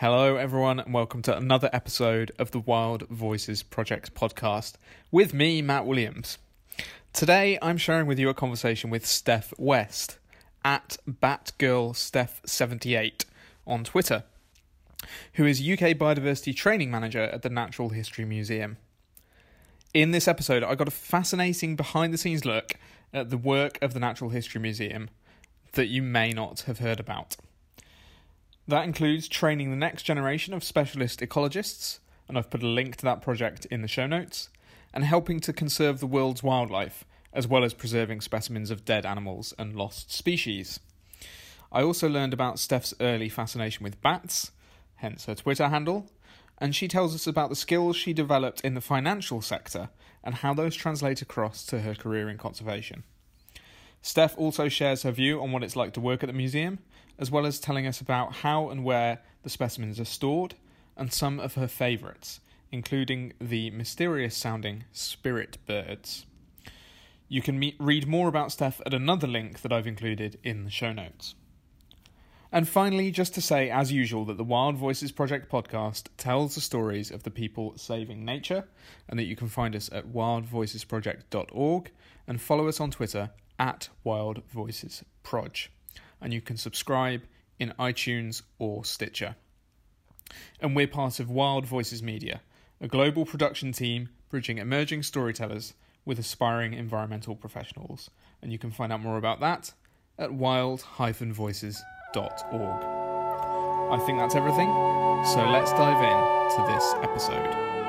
Hello, everyone, and welcome to another episode of the Wild Voices Project podcast with me, Matt Williams. Today, I'm sharing with you a conversation with Steph West at BatGirlSteph78 on Twitter, who is UK Biodiversity Training Manager at the Natural History Museum. In this episode, I got a fascinating behind the scenes look at the work of the Natural History Museum that you may not have heard about. That includes training the next generation of specialist ecologists, and I've put a link to that project in the show notes, and helping to conserve the world's wildlife, as well as preserving specimens of dead animals and lost species. I also learned about Steph's early fascination with bats, hence her Twitter handle, and she tells us about the skills she developed in the financial sector and how those translate across to her career in conservation. Steph also shares her view on what it's like to work at the museum, as well as telling us about how and where the specimens are stored and some of her favourites, including the mysterious sounding spirit birds. You can meet, read more about Steph at another link that I've included in the show notes. And finally, just to say, as usual, that the Wild Voices Project podcast tells the stories of the people saving nature, and that you can find us at wildvoicesproject.org and follow us on Twitter at Wild Voices. And you can subscribe in iTunes or Stitcher. And we're part of Wild Voices Media, a global production team bridging emerging storytellers with aspiring environmental professionals. And you can find out more about that at wild-voices.org. I think that's everything, so let's dive in to this episode.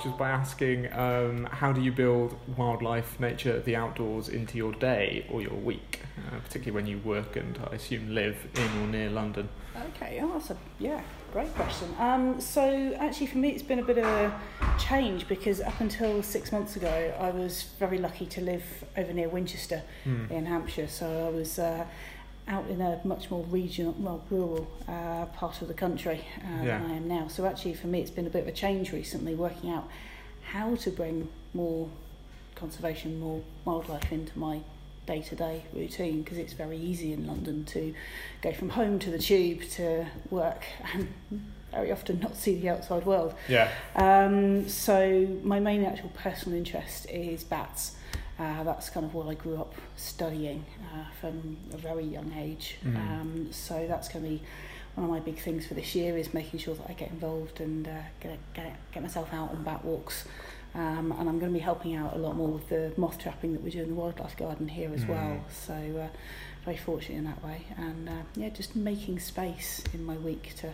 Which is by asking um, how do you build wildlife, nature, the outdoors into your day or your week, uh, particularly when you work and I assume live in or near London? Okay, oh, that's a yeah, great question. Um, so actually, for me, it's been a bit of a change because up until six months ago, I was very lucky to live over near Winchester Hmm. in Hampshire. So I was uh, out in a much more regional, well, rural uh, part of the country uh, Yeah. than I am now. So actually, for me, it's been a bit of a change recently, working out how to bring more conservation, more wildlife into my day-to-day routine because it's very easy in London to go from home to the tube to work and very often not see the outside world. Yeah. Um, so my main actual personal interest is bats. Uh, that's kind of what I grew up studying uh, from a very young age. Mhm. Um, so that's going to be one of my big things for this year is making sure that I get involved and uh, get, get get myself out on bat walks. Um, and I'm going to be helping out a lot more with the moth trapping that we do in the wildlife garden here as Mm. well. So uh, very fortunate in that way. And uh, yeah, just making space in my week to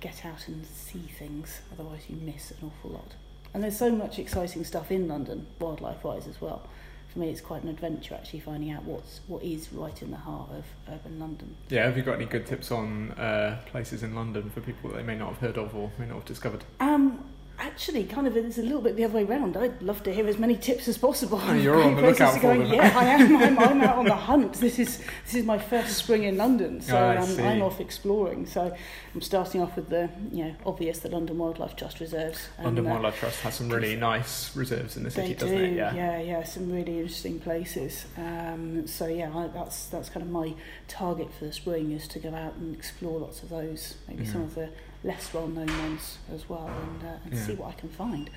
get out and see things. Otherwise, you miss an awful lot. And there's so much exciting stuff in London, wildlife-wise as well. For me, it's quite an adventure actually finding out what's what is right in the heart of urban London. Yeah, have you got any good tips on uh, places in London for people that they may not have heard of or may not have discovered? Um, actually, kind of, it's a little bit the other way around. I'd love to hear as many tips as possible. Oh, you're on the lookout for them. Yeah, I am. I'm, I'm out on the hunt. This is this is my first spring in London, so Oh, um. I'm off exploring. So I'm starting off with the you know obvious the London Wildlife Trust reserves. and, London uh, Wildlife Trust has some really nice reserves in the city, They doesn't do, it? yeah, yeah, some really interesting places. Um, so yeah, I, that's that's kind of my target for the spring is to go out and explore lots of those, maybe some Mhm. of the less well-known ones as well, and, uh, and Yeah. see what I can find.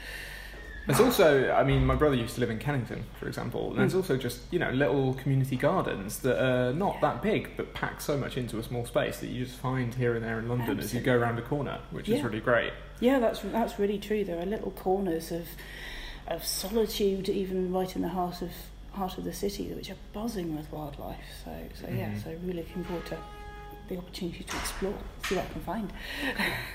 There's also, I mean, my brother used to live in Kennington, for example, and there's Mm. also just, you know, little community gardens that are not Yeah. that big but pack so much into a small space that you just find here and there in London as you go around a corner, which is really great. Yeah, that's that's really true. There are little corners of of solitude, even right in the heart of heart of the city, which are buzzing with wildlife. So so yeah, Mhm. so really looking forward to the opportunity to explore, see what I can find.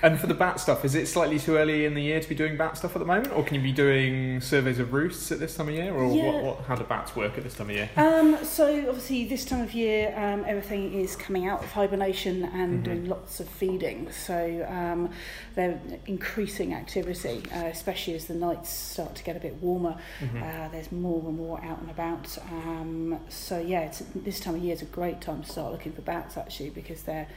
And for the bat stuff, is it slightly too early in the year to be doing bat stuff at the moment, or can you be doing surveys of roosts at this time of year, or Yeah. what, what, how do bats work at this time of year? Um, so obviously this time of year, um, everything is coming out of hibernation and Mhm. doing lots of feeding. So um, they're increasing activity, uh, especially as the nights start to get a bit warmer. Mhm. Uh, there's more and more out and about. Um, so yeah, it's, this time of year is a great time to start looking for bats actually because they're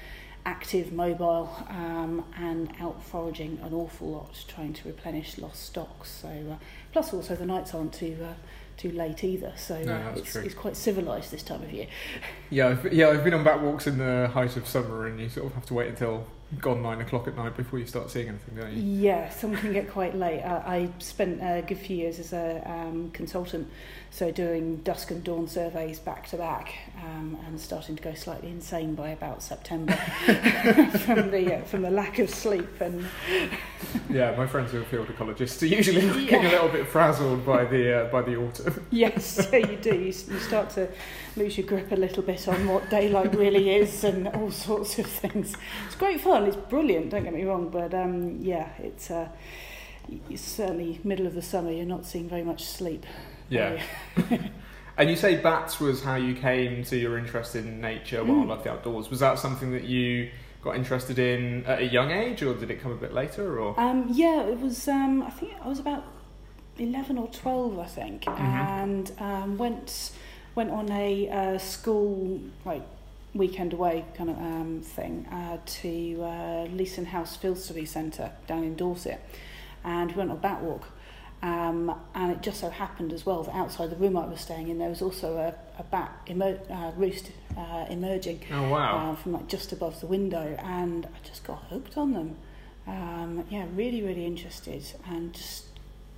active, mobile, um, and out foraging an awful lot, trying to replenish lost stocks. So uh, plus also the nights aren't too uh, too late either. So No, uh, it's, it's quite civilised this time of year. Yeah, I've, yeah, I've been on bat walks in the height of summer, and you sort of have to wait until gone nine o'clock at night before you start seeing anything, don't you? Yeah, some can get quite late. Uh, I spent a good few years as a um, consultant, so doing dusk and dawn surveys back to back, um, and starting to go slightly insane by about September from the uh, from the lack of sleep and Yeah, my friends who are field ecologists are usually looking Yeah. a little bit frazzled by the uh, by the autumn. yes, so you do. You, you start to lose your grip a little bit on what daylight really is and all sorts of things. It's great fun. It's brilliant. Don't get me wrong, but um, yeah, it's. Uh, it's certainly middle of the summer. You're not seeing very much sleep. Yeah. And you say bats was how you came to your interest in nature, Mm. wildlife, the outdoors. Was that something that you got interested in at a young age, or did it come a bit later? Or Um, yeah, it was. Um, I think I was about eleven or twelve, I think, Mhm. and um, went went on a uh, school like weekend away kind of um, thing uh, to uh, Leeson House Field Study Centre down in Dorset, and we went on a bat walk. Um, and it just so happened as well that outside the room I was staying in, there was also a, a bat emer- uh, roost uh, emerging oh wow, uh, from like just above the window, and I just got hooked on them. Um, yeah, really, really interested, and just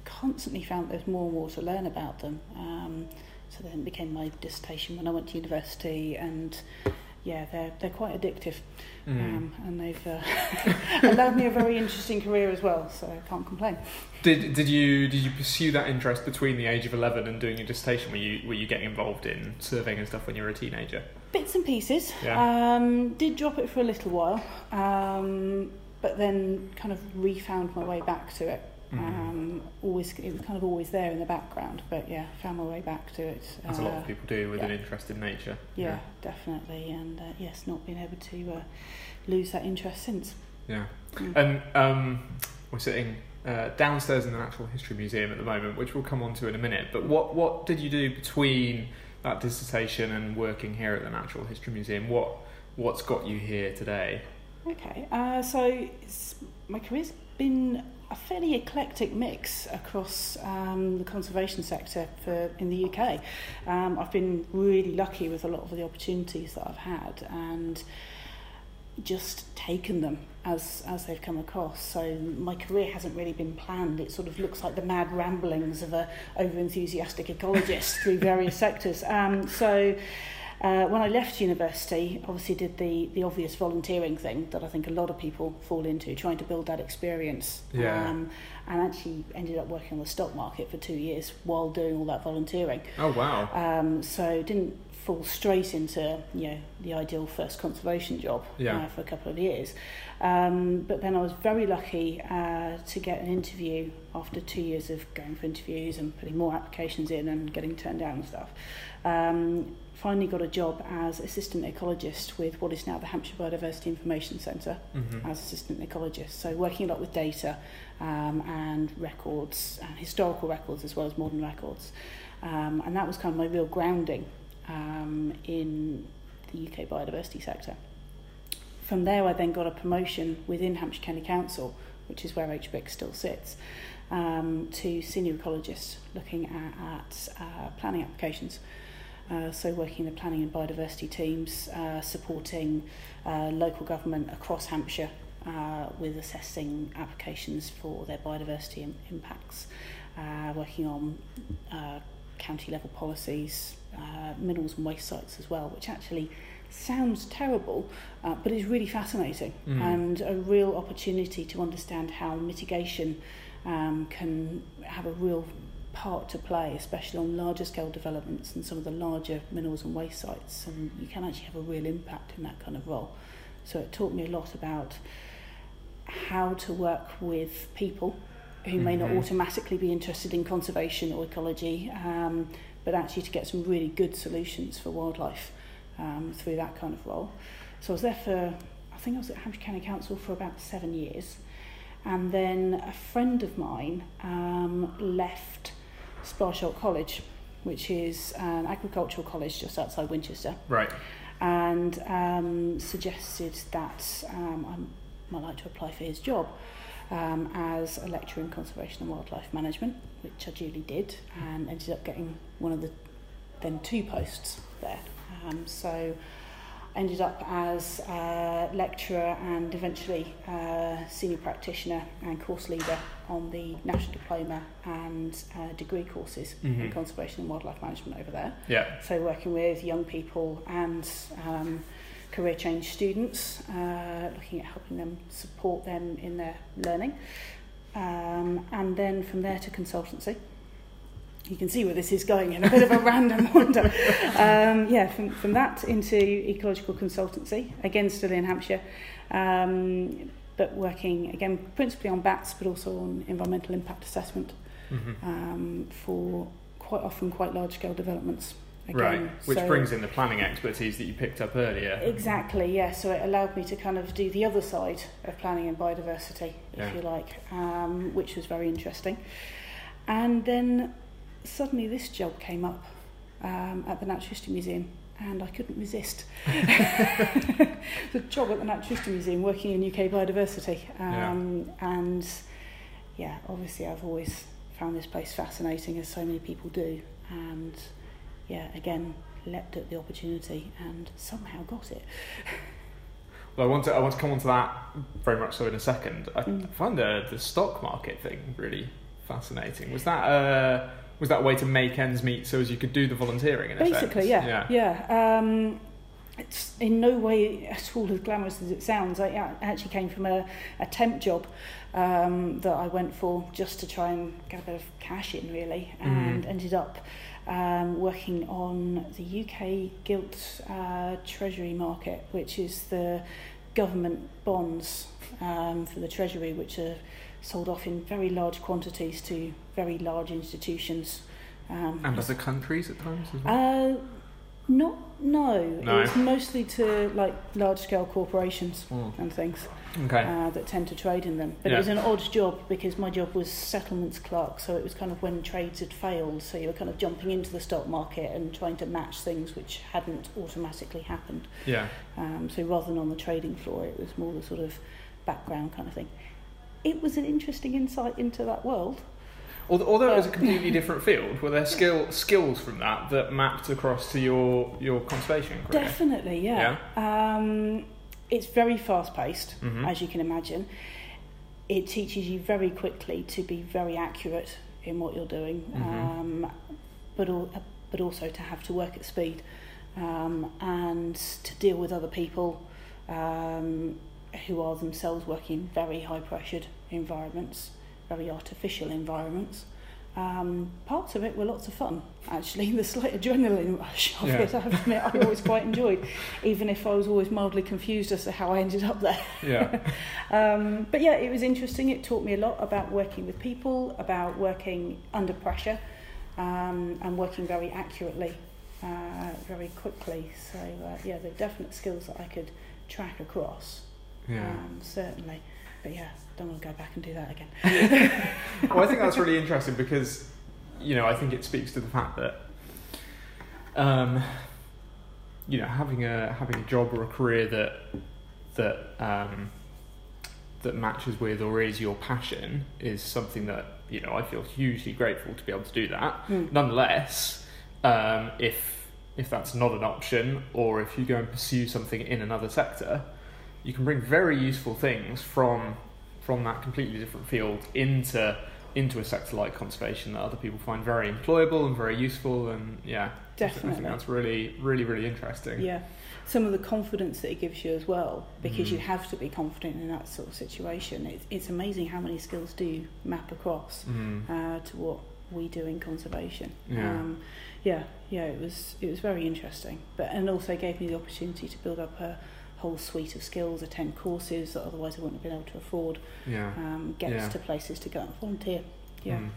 constantly found there's more and more to learn about them. Um, so then it became my dissertation when I went to university, and yeah, they're they're quite addictive, Mm. um, and they've uh, allowed me a very interesting career as well. So I can't complain. Did did you did you pursue that interest between the age of eleven and doing your dissertation? Were you were you getting involved in surveying and stuff when you were a teenager? Bits and pieces. Yeah. Um, did drop it for a little while, um, but then kind of refound my way back to it. Mhm. Um, always, it was kind of always there in the background, but yeah, found my way back to it. As a lot Uh, of people do with yeah. an interest in nature. Yeah, definitely, and uh, yes, not being able to uh, lose that interest since. Yeah. Mm. And um, we're sitting uh, downstairs in the Natural History Museum at the moment, which we'll come on to in a minute. But what, what did you do between that dissertation and working here at the Natural History Museum? What what's got you here today? Okay, uh, so it's, my career's been a fairly eclectic mix across um, the conservation sector for in the UK. Um, I've been really lucky with a lot of the opportunities that I've had and just taken them as as they've come across. So my career hasn't really been planned. It sort of looks like the mad ramblings of a over enthusiastic ecologist through various sectors. Um, so. Uh, when I left university, obviously did the, the obvious volunteering thing that I think a lot of people fall into, trying to build that experience. Yeah. Um, and actually ended up working on the stock market for two years while doing all that volunteering. Oh wow! Um, so didn't fall straight into you know the ideal first conservation job Yeah. uh, for a couple of years. Um, but then I was very lucky uh, to get an interview after two years of going for interviews and putting more applications in and getting turned down and stuff. Um, finally got a job as assistant ecologist with what is now the Hampshire Biodiversity Information Centre hmm as assistant ecologist. So working a lot with data um, and records, uh, historical records as well as modern records. Um, and that was kind of my real grounding um, in the UK biodiversity sector. From there, I then got a promotion within Hampshire County Council, which is where HBIC still sits, um, to senior ecologist, looking at, at uh, planning applications. Uh, so working in the planning and biodiversity teams, uh, supporting uh, local government across Hampshire uh, with assessing applications for their biodiversity im- impacts, uh, working on uh, county level policies, uh, minerals and waste sites as well, which actually sounds terrible, uh, but is really fascinating Mm. and a real opportunity to understand how mitigation um, can have a real part to play, especially on larger scale developments and some of the larger minerals and waste sites. And you can actually have a real impact in that kind of role. So it taught me a lot about how to work with people who may not Mhm. automatically be interested in conservation or ecology, um, but actually to get some really good solutions for wildlife um, through that kind of role. So I was there for, I think I was at Hampshire County Council for about seven years. And then a friend of mine um, left Sparsholt College, which is an agricultural college just outside Winchester, Right. and um, suggested that um, I might like to apply for his job um, as a lecturer in conservation and wildlife management, which I duly did, and ended up getting one of the then two posts there. Um, so ended up as a lecturer and eventually uh, senior practitioner and course leader on the national diploma and uh, degree courses in Mhm. conservation and wildlife management over there. Yeah. So working with young people and um, career change students, uh, looking at helping them support them in their learning. Um, and then from there to consultancy. You can see where this is going in a bit of a random wander. Um, yeah, from, from that into ecological consultancy, again still in Hampshire, um, but working again principally on bats, but also on environmental impact assessment hmm um, for quite often quite large scale developments. Again, Right. Which so- brings in the planning expertise that you picked up earlier. Exactly, yeah. So it allowed me to kind of do the other side of planning and biodiversity, if Yeah. you like, um, which was very interesting. And then suddenly this job came up um, at the Natural History Museum, and I couldn't resist. the job at the Natural History Museum, working in UK biodiversity, um, and yeah, obviously I've always found this place fascinating, as so many people do, and yeah, again leapt at the opportunity and somehow got it. Well, I want to I want to come on to that very much so in a second. I Mm. find the the stock market thing really fascinating. Was that uh, was that a way to make ends meet so as you could do the volunteering in a Basically, sense? yeah, yeah. Um, it's in no way at all as glamorous as it sounds. I actually came from a, a temp job um, that I went for just to try and get a bit of cash in, really, and Mhm. ended up um, working on the UK gilt uh, treasury market, which is the government bonds um, for the treasury, which are sold off in very large quantities to very large institutions. Um, And other countries at times as well. uh, not no. No. It's mostly to like large scale corporations Mm. and things Okay. uh, that tend to trade in them. But Yeah. it was an odd job because my job was settlements clerk, so it was kind of when trades had failed. So you were kind of jumping into the stock market and trying to match things which hadn't automatically happened. yeah. Um, so rather than on the trading floor, it was more the sort of background kind of thing. It was an interesting insight into that world. Although, although it was a completely different field, were there skill skills from that that mapped across to your your conservation career? Definitely, yeah. Um, it's very fast paced, Mhm. as you can imagine. It teaches you very quickly to be very accurate in what you're doing, Mhm. um, but al- but also to have to work at speed um, and to deal with other people um, who are themselves working in very high pressured environments, very artificial environments. Um, parts of it were lots of fun, actually. The slight adrenaline rush of Yeah. it, I have to admit, I always quite enjoyed, even if I was always mildly confused as to how I ended up there. Yeah. Um, but yeah, it was interesting. It taught me a lot about working with people, about working under pressure, um, and working very accurately, uh, very quickly. So uh, yeah, they're definite skills that I could track across, Yeah. um, certainly. But yeah, don't want to go back and do that again. well, I think that's really interesting because, you know, I think it speaks to the fact that, um, you know, having a having a job or a career that that um, that matches with or is your passion is something that you know I feel hugely grateful to be able to do that. Mm. Nonetheless, um, if if that's not an option, or if you go and pursue something in another sector, you can bring very useful things from from that completely different field into into a sector like conservation that other people find very employable and very useful and yeah think- I Definitely. think that's really really really interesting Yeah, some of the confidence that it gives you as well, because Mm. you have to be confident in that sort of situation. It's, it's amazing how many skills do map across mm. uh, to what we do in conservation. Yeah. Um, yeah, yeah, it was it was very interesting, but and also gave me the opportunity to build up a, whole suite of skills, attend courses that otherwise I wouldn't have been able to afford, Yeah. um, get Yeah. us to places to go and volunteer. Yeah. Mm.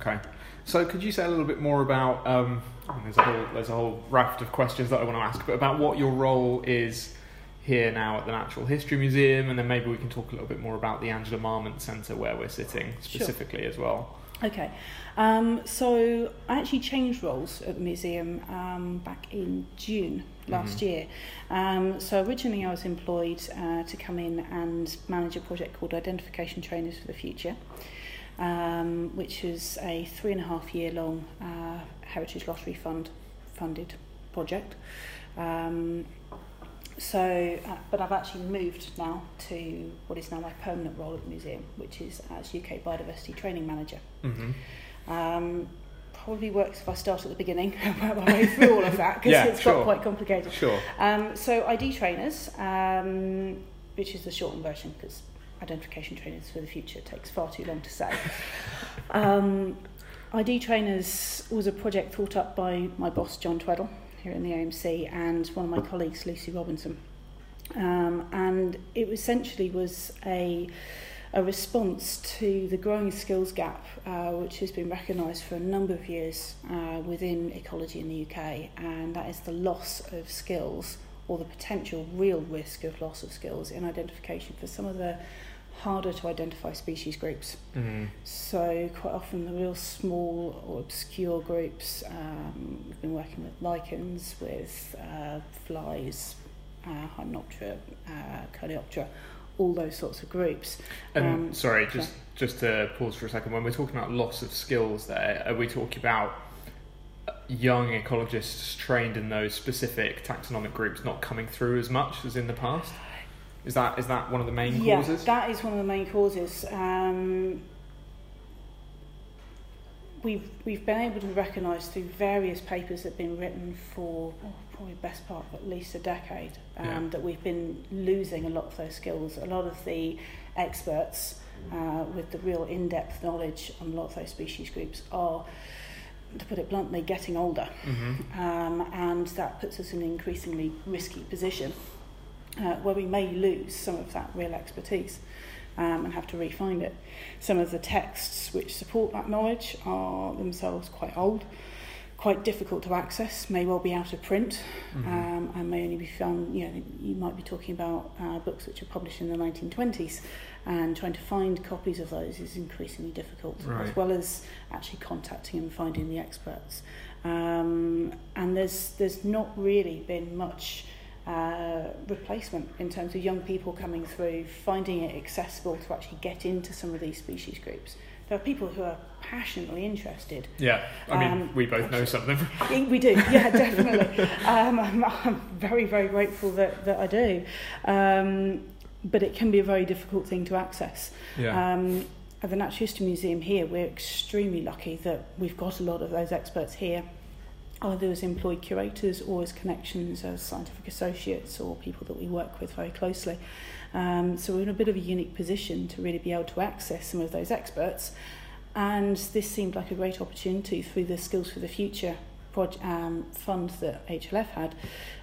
Okay. So could you say a little bit more about? Um, there's a whole there's a whole raft of questions that I want to ask, but about what your role is here now at the Natural History Museum, and then maybe we can talk a little bit more about the Angela Marmont Centre where we're sitting Sure. specifically as well. Okay, um, so I actually changed roles at the museum um, back in June last Mhm. year. Um, so originally I was employed uh, to come in and manage a project called Identification Trainers for the Future, um, which is a three and a half year long uh, Heritage Lottery Fund funded project. Um, so, uh, but I've actually moved now to what is now my permanent role at the museum, which is as UK Biodiversity Training Manager. Mm-hmm. Um, probably works if I start at the beginning and work my way through all of that because Yeah, it's sure. got quite complicated. Sure. Um, so ID trainers, um, which is the shortened version because identification trainers for the future takes far too long to say. um, ID trainers was a project thought up by my boss John Tweddle here in the AMC and one of my colleagues Lucy Robinson. Um, and it essentially was a a response to the growing skills gap, uh, which has been recognised for a number of years uh, within ecology in the UK, and that is the loss of skills or the potential real risk of loss of skills in identification for some of the harder to identify species groups. Mm-hmm. So quite often the real small or obscure groups, um, we've been working with lichens, with uh, flies, uh, Hymenoptera, uh, Coleoptera, all those sorts of groups. And Um, sorry, just just to pause for a second. When we're talking about loss of skills, there are we talking about young ecologists trained in those specific taxonomic groups not coming through as much as in the past? Is that is that one of the main yeah, causes? that is one of the main causes. Um, we've we've been able to recognise through various papers that have been written for oh, probably best part of at least a decade um, Yeah. that we've been losing a lot of those skills. A lot of the experts uh, with the real in-depth knowledge on a lot of those species groups are, to put it bluntly, getting older hmm um, and that puts us in an increasingly risky position uh, where we may lose some of that real expertise um, and have to re-find it. Some of the texts which support that knowledge are themselves quite old, quite difficult to access, may well be out of print, Mhm. um, and may only be found, you know, you might be talking about uh, books which were published in the 1920s, and trying to find copies of those is increasingly difficult, Right. as well as actually contacting and finding the experts. Um, and there's there's not really been much uh, replacement in terms of young people coming through, finding it accessible to actually get into some of these species groups. There are people who are passionately interested. Yeah, I mean, Um, we both know some of them. We do, yeah, definitely. um, I'm, I'm very, very grateful that, that I do. Um, but it can be a very difficult thing to access. Yeah. Um, at the Natural History Museum here, we're extremely lucky that we've got a lot of those experts here, either as employed curators or as connections as scientific associates or people that we work with very closely. Um, so we're in a bit of a unique position to really be able to access some of those experts. And this seemed like a great opportunity through the Skills for the Future um, fund that HLF had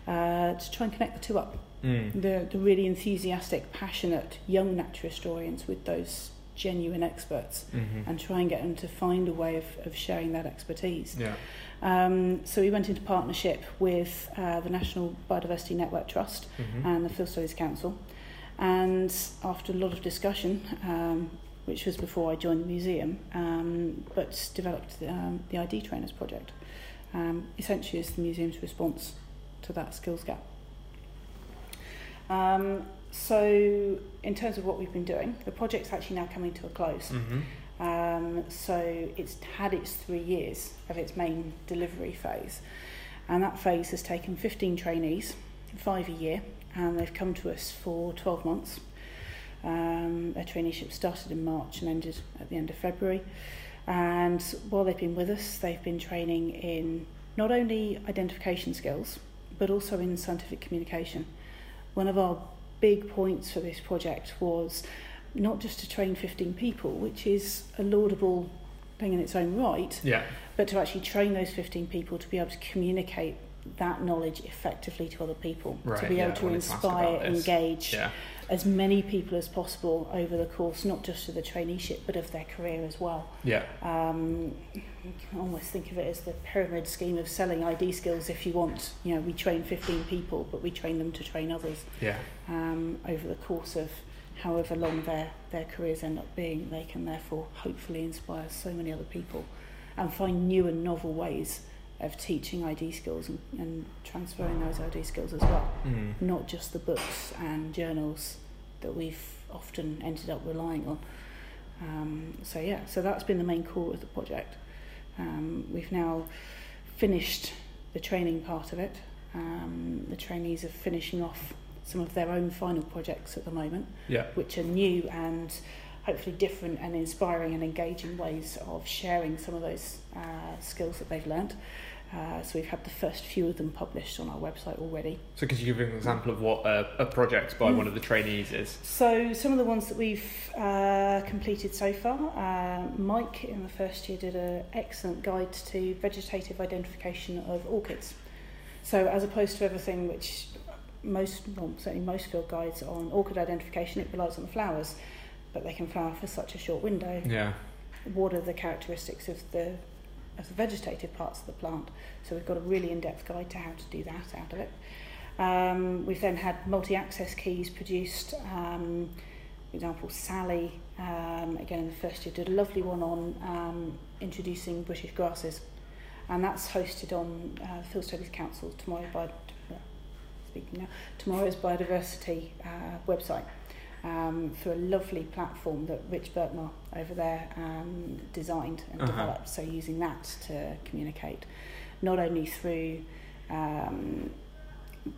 uh, to try and connect the two up Mm. the, the really enthusiastic, passionate young natural historians with those genuine experts hmm and try and get them to find a way of, of sharing that expertise. Yeah. Um, so we went into partnership with uh, the National Biodiversity Network Trust hmm and the Field Studies Council. And after a lot of discussion, um, which was before I joined the museum, um, but developed um, the ID Trainers project, um, essentially is the museum's response to that skills gap. Um, so, in terms of what we've been doing, the project's actually now coming to a close. hmm Um, so it's had its three years of its main delivery phase. And that phase has taken 15 trainees, five a year, and they've come to us for 12 months. Um, their traineeship started in March and ended at the end of February. And while they've been with us, they've been training in not only identification skills, but also in scientific communication. One of our big points for this project was not just to train 15 people, which is a laudable thing in its own right, Yeah. but to actually train those 15 people to be able to communicate that knowledge effectively to other people Right, to be yeah, able to wanted to ask inspire engage Yeah. As many people as possible over the course not just of the traineeship but of their career as well Yeah. um, you can almost think of it as the pyramid scheme of selling ID skills if you want. You know, we train 15 people, but we train them to train others Yeah. um, over the course of however long their, their careers end up being. They can therefore hopefully inspire so many other people and find new and novel ways of teaching ID skills and, and transferring those ID skills as well. Mm. Not just the books and journals that we've often ended up relying on. Um, so yeah, so that's been the main core of the project. Um, we've now finished the training part of it. Um, the trainees are finishing off some of their own final projects at the moment, Yeah. which are new and hopefully different and inspiring and engaging ways of sharing some of those uh, skills that they've learnt. Uh, so we've had the first few of them published on our website already. So could you give an example of what a, a project by Mm. one of the trainees is? So some of the ones that we've uh, completed so far, uh, Mike in the first year did an excellent guide to vegetative identification of orchids. So as opposed to everything which most, well, certainly most field guides on orchid identification, it relies on the flowers, but they can flower for such a short window. Yeah. What are the characteristics of the of the vegetative parts of the plant? So we've got a really in-depth guide to how to do that out of it. Um, we've then had multi-access keys produced. Um, for example, Sally, um, again in the first year, did a lovely one on um, introducing British grasses. And that's hosted on uh, the Field Studies Council tomorrow by, speaking now, tomorrow's biodiversity uh, website um, through a lovely platform that Rich Burkmar over there um, designed and Uh-huh. developed. So using that to communicate, not only through um,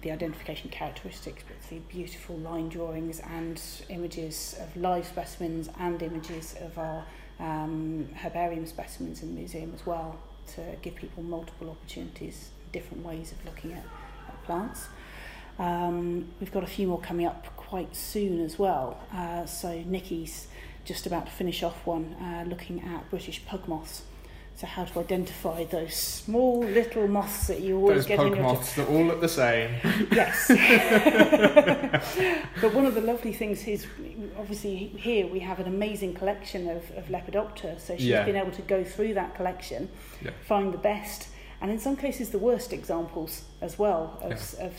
the identification characteristics, but through beautiful line drawings and images of live specimens and images of our um, herbarium specimens in the museum as well to give people multiple opportunities, different ways of looking at, at plants. Um, we've got a few more coming up quite soon as well. Uh, so Nikki's just about to finish off one uh, looking at British pug moths. So how to identify those small little moths that you always Those get in your moths that all look the same. Yes. but one of the lovely things is, obviously, here we have an amazing collection of, of Lepidoptera. So she's Yeah. been able to go through that collection, Yeah. find the best, and in some cases the worst examples as well of, of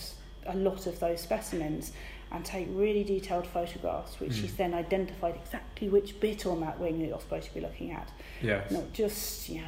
a lot of those specimens, and take really detailed photographs, which Mm. she's then identified exactly which bit on that wing that you're supposed to be looking at Yes. not just you know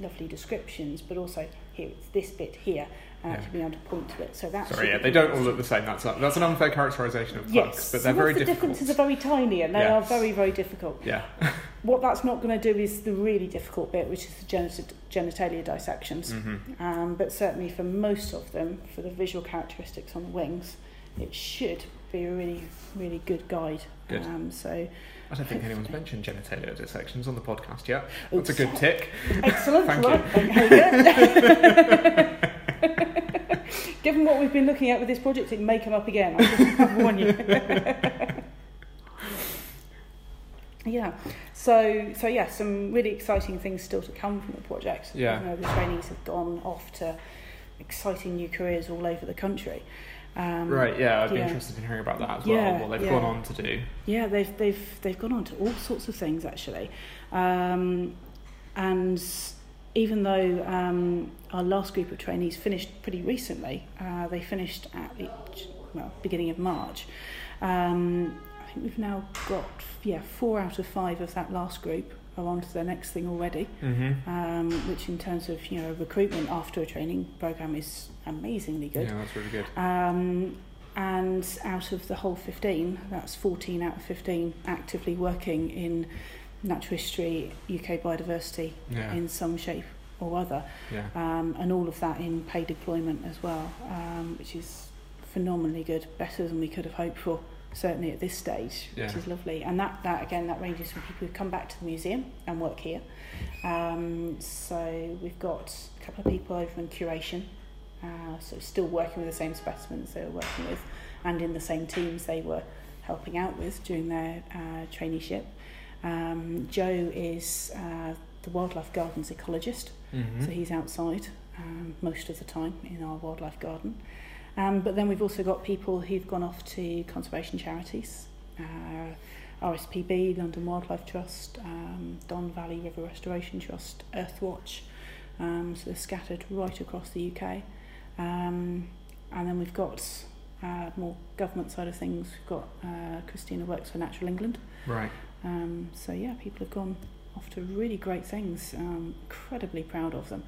lovely descriptions, but also here it's this bit here, and Yeah. actually being able to point to it. So that's Sorry, yeah, they don't all look the same. That's that's an unfair characterisation of Yes, but they're very the difficult. differences are very tiny, and they are very very difficult. Yeah. What that's not going to do is the really difficult bit, which is the genit- genitalia dissections. hmm Um, but certainly for most of them, for the visual characteristics on the wings, it should be a really really good guide. Good. Um, so I don't think anyone's mentioned genitalia dissections on the podcast yet. Oops. That's a good tick. Excellent. Thank right. Thank you. Given what we've been looking at with this project, it may come up again. I should warn you. yeah. So, so yeah, some really exciting things still to come from the project. Yeah. You know, the trainees have gone off to exciting new careers all over the country. Um, Right, yeah, I'd be yeah. interested in hearing about that as Yeah, well, what they've yeah. gone on to do. Yeah, they've they've they've gone on to all sorts of things actually, um, and even though um, our last group of trainees finished pretty recently, uh, they finished at the well beginning of March. Um, I think we've now got yeah four out of five of that last group are on to their next thing already, Mm-hmm. um, which in terms of you know recruitment after a training program is amazingly good. Yeah, that's really good. Um, and out of the whole 15, that's 14 out of 15 actively working in natural history, UK biodiversity Yeah, in some shape or other, yeah. um, and all of that in paid deployment as well, um, which is phenomenally good, better than we could have hoped for. Certainly at this stage, which is lovely, and that, that again that ranges from people who come back to the museum and work here. Um, so we've got a couple of people over in curation, uh, so still working with the same specimens they were working with, and in the same teams they were helping out with during their uh, traineeship. Um, Joe is uh, the wildlife gardens ecologist, Mm-hmm. so he's outside um, most of the time in our wildlife garden. Um, but then we've also got people who've gone off to conservation charities, uh, RSPB, London Wildlife Trust, um, Don Valley River Restoration Trust, Earthwatch. Um, so they're scattered right across the UK. Um, and then we've got uh, more government side of things. We've got uh, Christina works for Natural England. Right. Um, so yeah, people have gone off to really great things. Um, incredibly proud of them.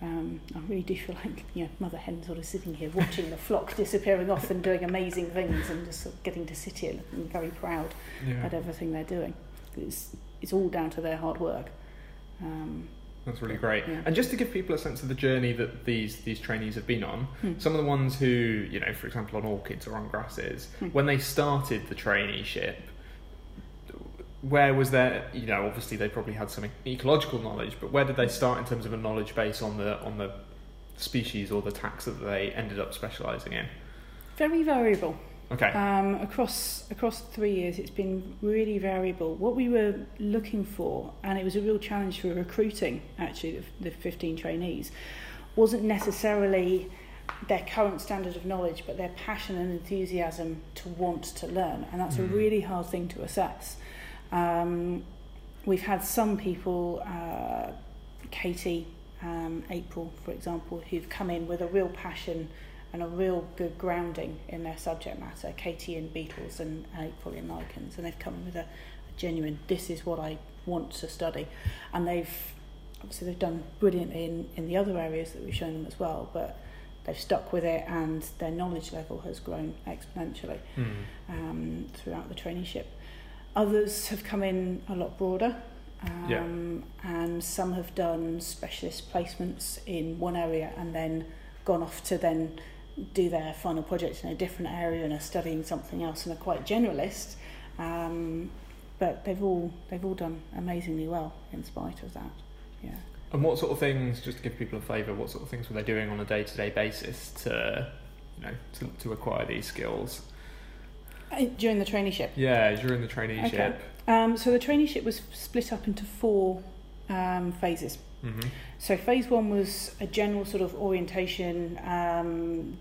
Um, I really do feel like you know mother hen sort of sitting here watching the flock disappearing off and doing amazing things and just sort of getting to sit here and very proud Yeah. at everything they're doing. It's it's all down to their hard work. Um, That's really great. Yeah. And just to give people a sense of the journey that these these trainees have been on, Hmm. some of the ones who, you know, for example, on orchids or on grasses, Hmm. when they started the traineeship, where was their, you know, obviously they probably had some ecological knowledge, but where did they start in terms of a knowledge base on the on the species or the tax that they ended up specialising in? very variable. Okay. Um, across across three years, it's been really variable. What we were looking for, and it was a real challenge for recruiting actually the, the 15 trainees, wasn't necessarily their current standard of knowledge, but their passion and enthusiasm to want to learn, and that's a Mm. really hard thing to assess. Um, we've had some people, uh, Katie, um, April, for example, who've come in with a real passion and a real good grounding in their subject matter. Katie in beetles and April in lichens, and they've come in with a, a genuine. This is what I want to study, and they've obviously they've done brilliantly in, in the other areas that we've shown them as well, but they've stuck with it, and their knowledge level has grown exponentially Hmm. um, throughout the traineeship. Others have come in a lot broader, um, Yeah. and some have done specialist placements in one area and then gone off to then do their final project in a different area and are studying something else and are quite generalist. Um, but they've all they've all done amazingly well in spite of that. Yeah. And what sort of things, just to give people a flavour, what sort of things were they doing on a day to day basis to, you know, to, to acquire these skills? Uh, During the traineeship. Yeah, during the traineeship. Okay. Um, so the traineeship was split up into four um, phases. hmm So phase one was a general sort of orientation um,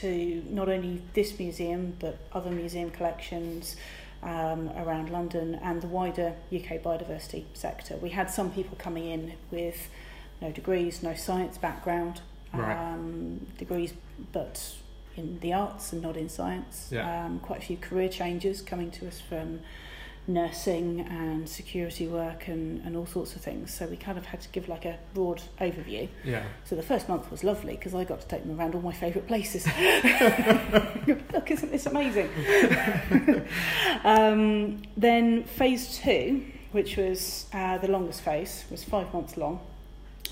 to not only this museum but other museum collections um, around London and the wider UK biodiversity sector. We had some people coming in with no degrees, no science background, Right. um, degrees but in the arts and not in science. Yeah. Um, quite a few career changes coming to us from nursing and security work and, and all sorts of things. So we kind of had to give like a broad overview. Yeah. So the first month was lovely because I got to take them around all my favourite places. Look, isn't this amazing? um, then phase two, which was uh, the longest phase, was five months long,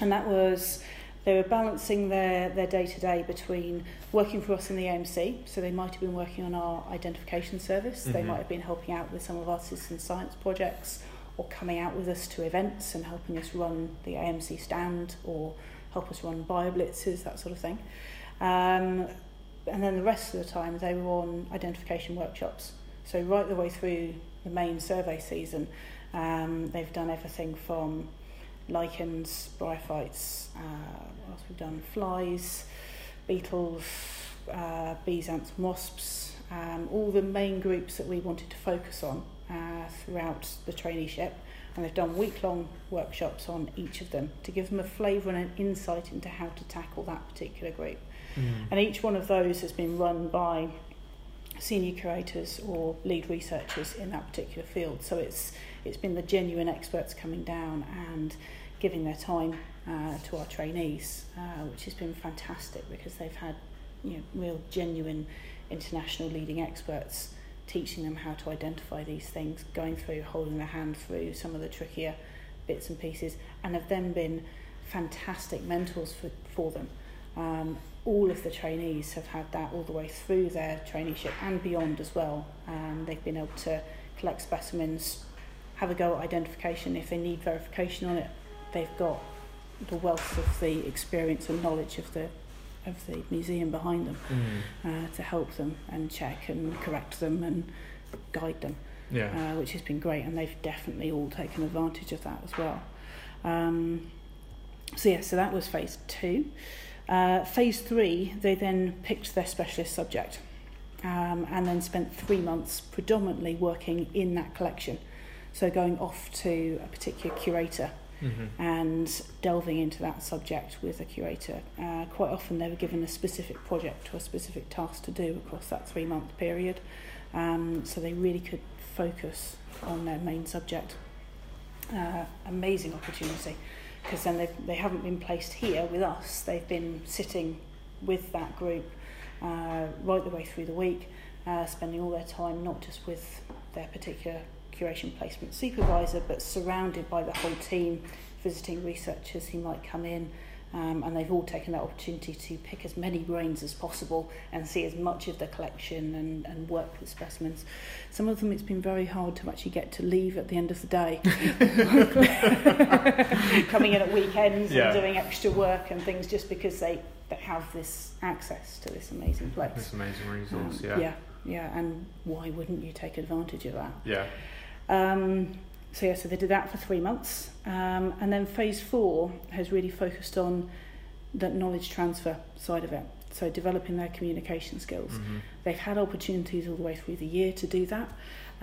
and that was they were balancing their their day to day between working for us in the AMC, so they might have been working on our identification service, they Mhm. might have been helping out with some of our citizen science projects, or coming out with us to events and helping us run the AMC stand, or help us run bioblitzes, that sort of thing. Um, and then the rest of the time they were on identification workshops. So right the way through the main survey season, um, they've done everything from lichens, bryophytes, uh, what else we've done, flies, beetles, uh, bees, ants, wasps, um, all the main groups that we wanted to focus on uh, throughout the traineeship. And they've done week-long workshops on each of them to give them a flavour and an insight into how to tackle that particular group. Mm. And each one of those has been run by senior curators or lead researchers in that particular field. So it's it's been the genuine experts coming down and giving their time uh, to our trainees, uh, which has been fantastic because they've had you know real genuine international leading experts teaching them how to identify these things, going through, holding their hand through some of the trickier bits and pieces, and have then been fantastic mentors for, for them. Um, all of the trainees have had that all the way through their traineeship and beyond as well. Um, they've been able to collect specimens, have a go at identification. If they need verification on it, they've got the wealth of the experience and knowledge of the of the museum behind them Mm. uh, to help them and check and correct them and guide them Yeah. uh, which has been great, and they've definitely all taken advantage of that as well. Um, so yeah, so that was phase two. Uh, phase three, they then picked their specialist subject um, and then spent three months predominantly working in that collection. So going off to a particular curator Mm-hmm. and delving into that subject with a curator. Uh, quite often they were given a specific project or a specific task to do across that three month period, um, so they really could focus on their main subject. Uh, amazing opportunity because then they they haven't been placed here with us, they've been sitting with that group uh, right the way through the week, uh, spending all their time not just with their particular curation placement supervisor, but surrounded by the whole team, visiting researchers who might come in. Um, and they've all taken that opportunity to pick as many brains as possible and see as much of the collection and, and work with specimens. Some of them it's been very hard to actually get to leave at the end of the day. Coming in at weekends Yeah. and doing extra work and things just because they, they have this access to this amazing place. This amazing resource, Um, yeah. yeah, yeah, and why wouldn't you take advantage of that? Yeah. Um, so yeah, so they did that for three months, um, and then phase four has really focused on the knowledge transfer side of it. So developing their communication skills. Mhm. They've had opportunities all the way through the year to do that,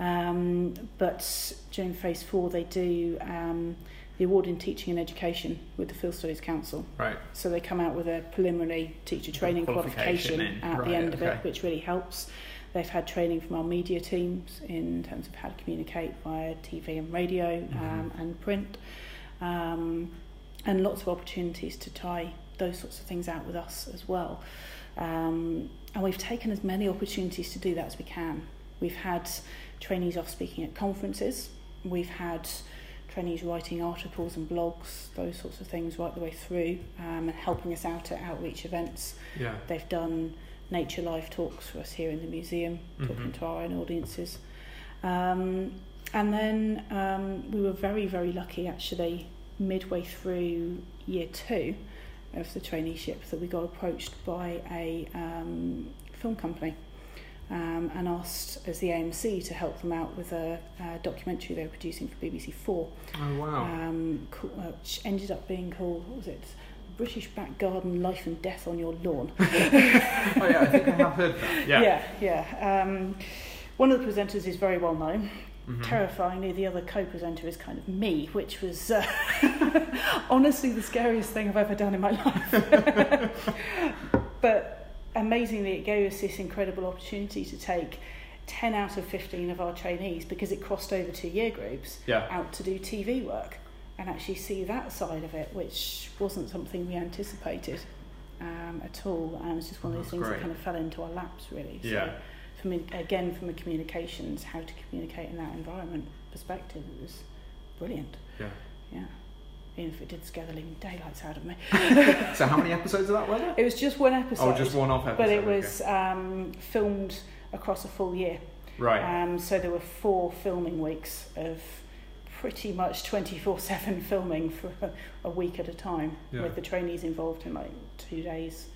um, but during phase four they do um, the award in teaching and education with the Field Studies Council. Right. So they come out with a preliminary teacher training qualification qualification, at Right, the end of it, which really helps. They've had training from our media teams in terms of how to communicate via TV and radio um, Mhm. and print, um, and lots of opportunities to tie those sorts of things out with us as well. Um, and we've taken as many opportunities to do that as we can. We've had trainees off speaking at conferences. We've had trainees writing articles and blogs, those sorts of things, right the way through, um, and helping us out at outreach events. Yeah. They've done nature live talks for us here in the museum, talking Mhm. to our own audiences. Um, and then um, we were very, very lucky actually, midway through year two of the traineeship, that we got approached by a um, film company um, and asked as the AMC to help them out with a, a documentary they were producing for BBC Four Oh wow. um, uh, which ended up being called, what was it? British Back Garden Life and Death on Your Lawn. oh yeah, I think I have heard that. Yeah. yeah. yeah. Um, one of the presenters is very well known. Mhm. Terrifyingly, the other co presenter is kind of me, which was uh, honestly the scariest thing I've ever done in my life. but amazingly, it gave us this incredible opportunity to take 10 out of 15 of our trainees, because it crossed over two year groups, Yeah. out to do TV work and actually see that side of it, which wasn't something we anticipated um, at all. And it's just one of those That's things great. that kind of fell into our laps, really. Yeah. So, for me, again, from a communications, how to communicate in that environment perspective, it was brilliant. Yeah. Yeah. Even if it did scare the living daylights out of me. So how many episodes of that were there? It was just one episode. Oh, just one off episode. But it okay. was um, filmed across a full year. right. Um, so there were four filming weeks of pretty much 24-7 filming for a, a week at a time Yeah. with the trainees involved in like two days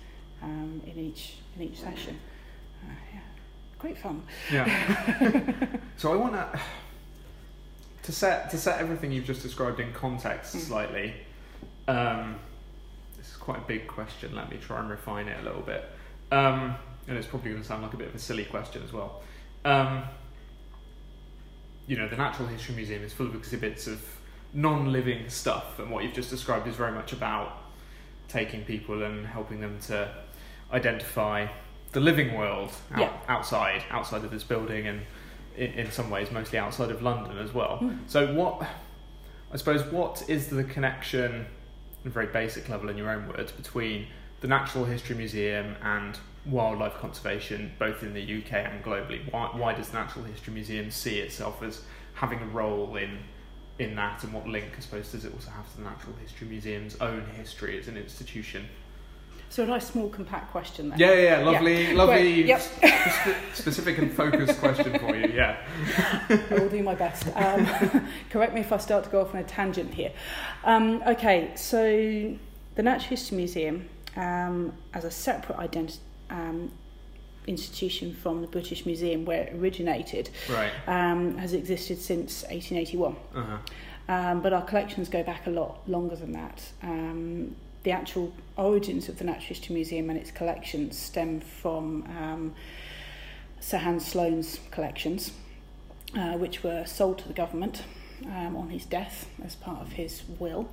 um, in each in each session. Uh, yeah, great fun. Yeah. so I want to to set to set everything you've just described in context Mm. slightly. Um, this is quite a big question. Let me try and refine it a little bit. Um, and it's probably going to sound like a bit of a silly question as well. Um, you know, the Natural History Museum is full of exhibits of non-living stuff, and what you've just described is very much about taking people and helping them to identify the living world out, Yeah. outside, outside of this building, and in, in some ways, mostly outside of London as well. Mm. So, what I suppose, what is the connection, at a very basic level, in your own words, between the Natural History Museum and wildlife conservation, both in the UK and globally? Why, why does the Natural History Museum see itself as having a role in in that, and what link, I suppose, does it also have to the Natural History Museum's own history as an institution? So a nice small compact question there. Yeah, yeah, yeah, lovely, Yeah. lovely, yep. spe- specific and focused question for you. Yeah, I will do my best. Um, correct me if I start to go off on a tangent here. Um, okay, so the Natural History Museum, um, as a separate identi- um, institution from the British Museum where it originated, right. um, has existed since 1881. Uh-huh. Um, but our collections go back a lot longer than that. Um, the actual origins of the Natural History Museum and its collections stem from um, Sir Hans Sloane's collections, uh, which were sold to the government um, on his death as part of his will,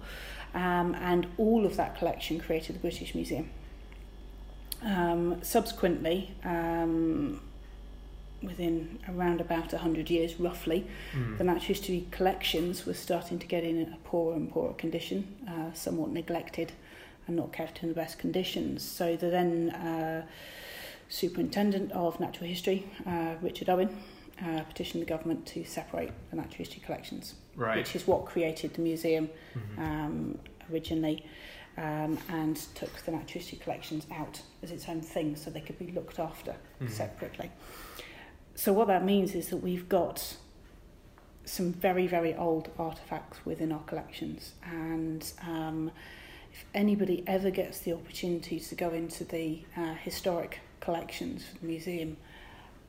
um, and all of that collection created the British Museum. Um, subsequently, um, within around about 100 years, roughly, Mm. the natural history collections were starting to get in a poorer and poorer condition, uh, somewhat neglected and not kept in the best conditions. So the then uh, superintendent of natural history, uh, Richard Owen, uh, petitioned the government to separate the natural history collections, Right. which is what created the museum Mhm. um, originally. Um, and took the natural history collections out as its own thing so they could be looked after Mhm. separately. So what that means is that we've got some very, very old artefacts within our collections. And um, if anybody ever gets the opportunity to go into the uh, historic collections for the museum,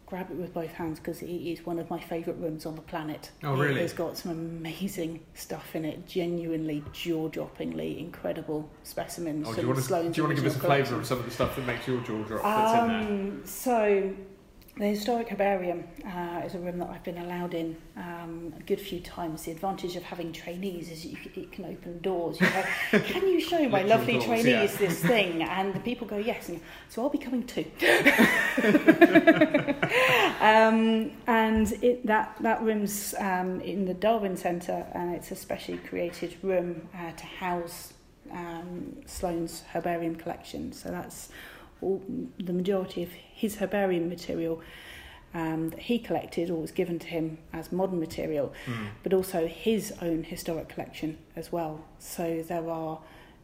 grab it with both hands because it is one of my favourite rooms on the planet. Oh, really? It has got some amazing stuff in it, genuinely jaw-droppingly incredible specimens. Oh, do you want to, do you want to give us a flavour of some of the stuff that makes your jaw drop that's in there? Um, so, the Historic Herbarium uh, is a room that I've been allowed in um, a good few times. The advantage of having trainees is you, it can open doors. You go, can you show my lovely doors, trainees yeah. this thing? And the people go, yes. And so I'll be coming too. um, and it, that, that room's um, in the Darwin Centre and it's a specially created room uh, to house um, Sloane's herbarium collection. So that's all, the majority of his herbarium material um, that he collected or was given to him as modern material, Mm. but also his own historic collection as well. So there are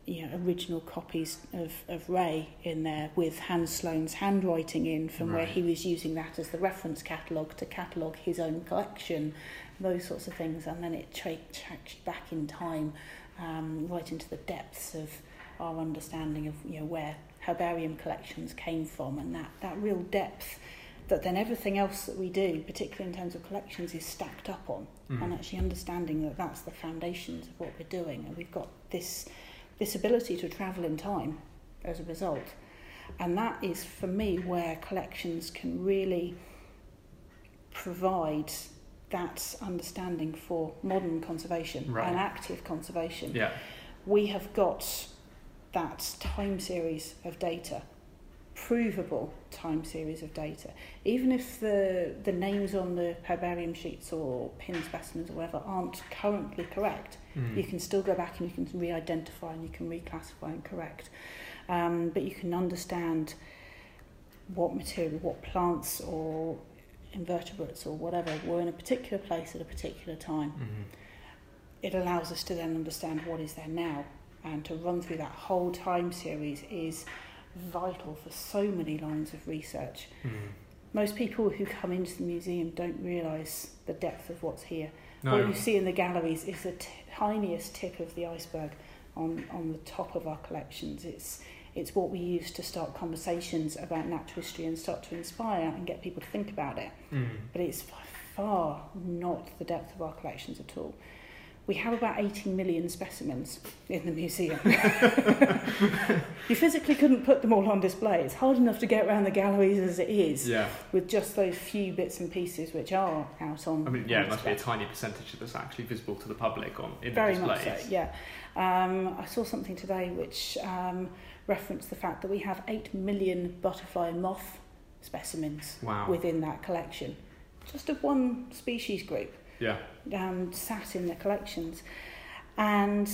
you know, original copies of, of Ray in there with Hans Sloane's handwriting in from where he was using that as the reference catalogue to catalogue his own collection, those sorts of things. And then it tra- tracks you back in time, um, right into the depths of our understanding of you know, where herbarium collections came from and that, that real depth that then everything else that we do, particularly in terms of collections, is stacked up on Mhm. and actually understanding that that's the foundations of what we're doing and we've got this this ability to travel in time as a result and that is for me where collections can really provide that understanding for modern conservation Right. and active conservation Yeah. we have got that time series of data, provable time series of data. Even if the, the names on the herbarium sheets or pin specimens or whatever aren't currently correct, Mm. you can still go back and you can re-identify and you can reclassify and correct. Um, but you can understand what material, what plants or invertebrates or whatever were in a particular place at a particular time Mhm. it allows us to then understand what is there now and to run through that whole time series is vital for so many lines of research. Mhm. Most people who come into the museum don't realise the depth of what's here. No. What you see in the galleries is the t- tiniest tip of the iceberg on, on the top of our collections. It's, it's what we use to start conversations about natural history and start to inspire and get people to think about it Mm. but it's far not the depth of our collections at all. We have about 18 million specimens in the museum. you physically couldn't put them all on display. It's hard enough to get around the galleries as it is Yeah. with just those few bits and pieces which are out on. I mean, yeah, it must be a tiny percentage that's actually visible to the public on in Very the much displays. so, yeah. Um, I saw something today which um, referenced the fact that we have 8 million butterfly moth specimens Wow. within that collection, just of one species group. Yeah. um, sat in the collections. And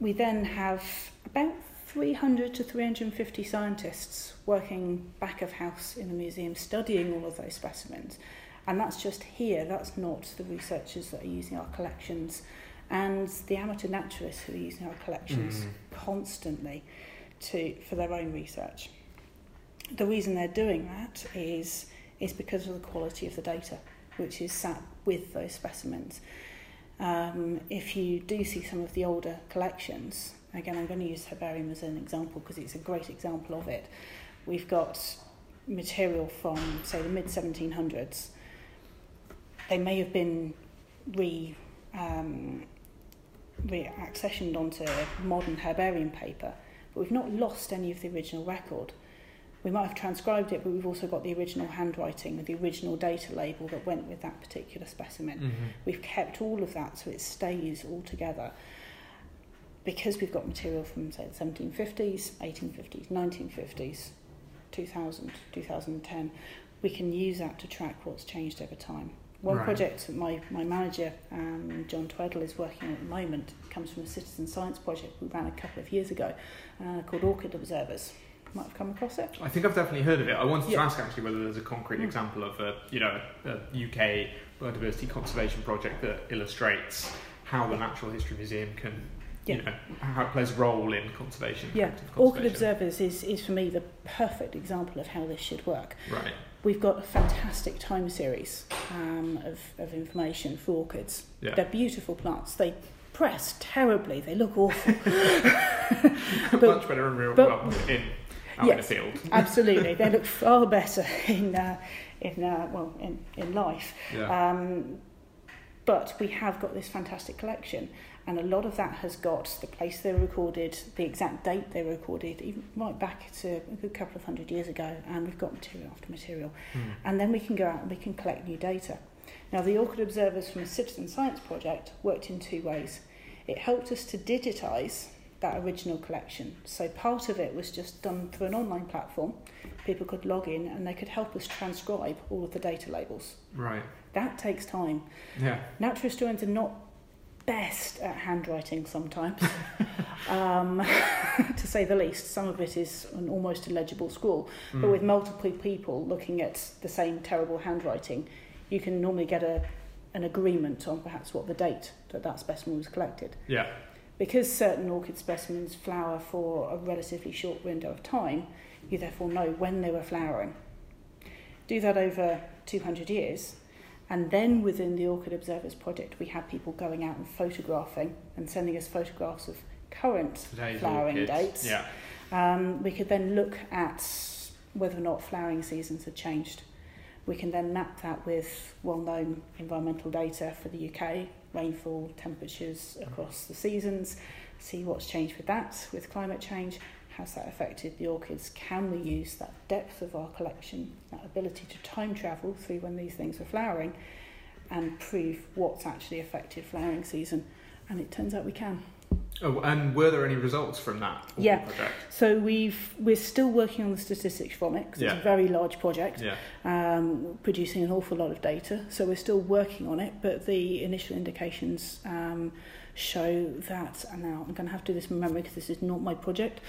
we then have about 300 to 350 scientists working back of house in the museum studying all of those specimens. And that's just here, that's not the researchers that are using our collections and the amateur naturalists who are using our collections Mm. constantly to, for their own research. The reason they're doing that is, is because of the quality of the data, which is sat with those specimens. Um, if you do see some of the older collections, again, I'm going to use herbarium as an example because it's a great example of it. We've got material from, say, the mid 1700s. They may have been re um, reaccessioned onto modern herbarium paper, but we've not lost any of the original record. We might have transcribed it, but we've also got the original handwriting with the original data label that went with that particular specimen. Mm-hmm. We've kept all of that so it stays all together. Because we've got material from, say, the 1750s, 1850s, 1950s, 2000, 2010, we can use that to track what's changed over time. One Right. project that my, my manager, um, John Tweddle, is working on at the moment comes from a citizen science project we ran a couple of years ago uh, called Orchid Observers. Might have come across it. I think I've definitely heard of it. I wanted to ask actually whether there's a concrete Mm. example of a you know a UK biodiversity conservation project that illustrates how the Natural History Museum can you know how it plays a role in conservation. Yeah, active Orchid. Observers is, is for me the perfect example of how this should work. Right. We've got a fantastic time series um, of, of information for orchids. Yeah. They're beautiful plants. They press terribly. They look awful. But- Much better in real but- well in out Yes. in the field. Absolutely, they look far better in uh, in uh, well in, in life. Yeah. Um, but we have got this fantastic collection, and a lot of that has got the place they were recorded, the exact date they were recorded, even right back to a good couple of hundred years ago, and we've got material after material. Hmm. And then we can go out and we can collect new data. Now, the Orchid Observers from a citizen science project worked in two ways. It helped us to digitise that original collection. So part of it was just done through an online platform. People could log in and they could help us transcribe all of the data labels. Right. That takes time. Yeah. Natural historians are not best at handwriting sometimes, um, to say the least. Some of it is an almost illegible scrawl. But Mm. with multiple people looking at the same terrible handwriting, you can normally get a, an agreement on perhaps what the date that that specimen was collected. Yeah. Because certain orchid specimens flower for a relatively short window of time, you therefore know when they were flowering. Do that over 200 years, and then within the Orchid Observers project, we had people going out and photographing and sending us photographs of current Today's flowering orchids. dates. Yeah. Um, we could then look at whether or not flowering seasons had changed. We can then map that with well-known environmental data for the UK, rainfall, temperatures across the seasons, see what's changed with that, with climate change, has that affected the orchids? Can we use that depth of our collection, that ability to time travel through when these things were flowering and prove what's actually affected flowering season? And it turns out we can. Oh, and were there any results from that Yeah. project? So we've we're still working on the statistics from it 'cause it's Yeah. a very large project, Yeah. um, producing an awful lot of data. So we're still working on it, but the initial indications um, show that. And now I'm going to have to do this from memory because this is not my project,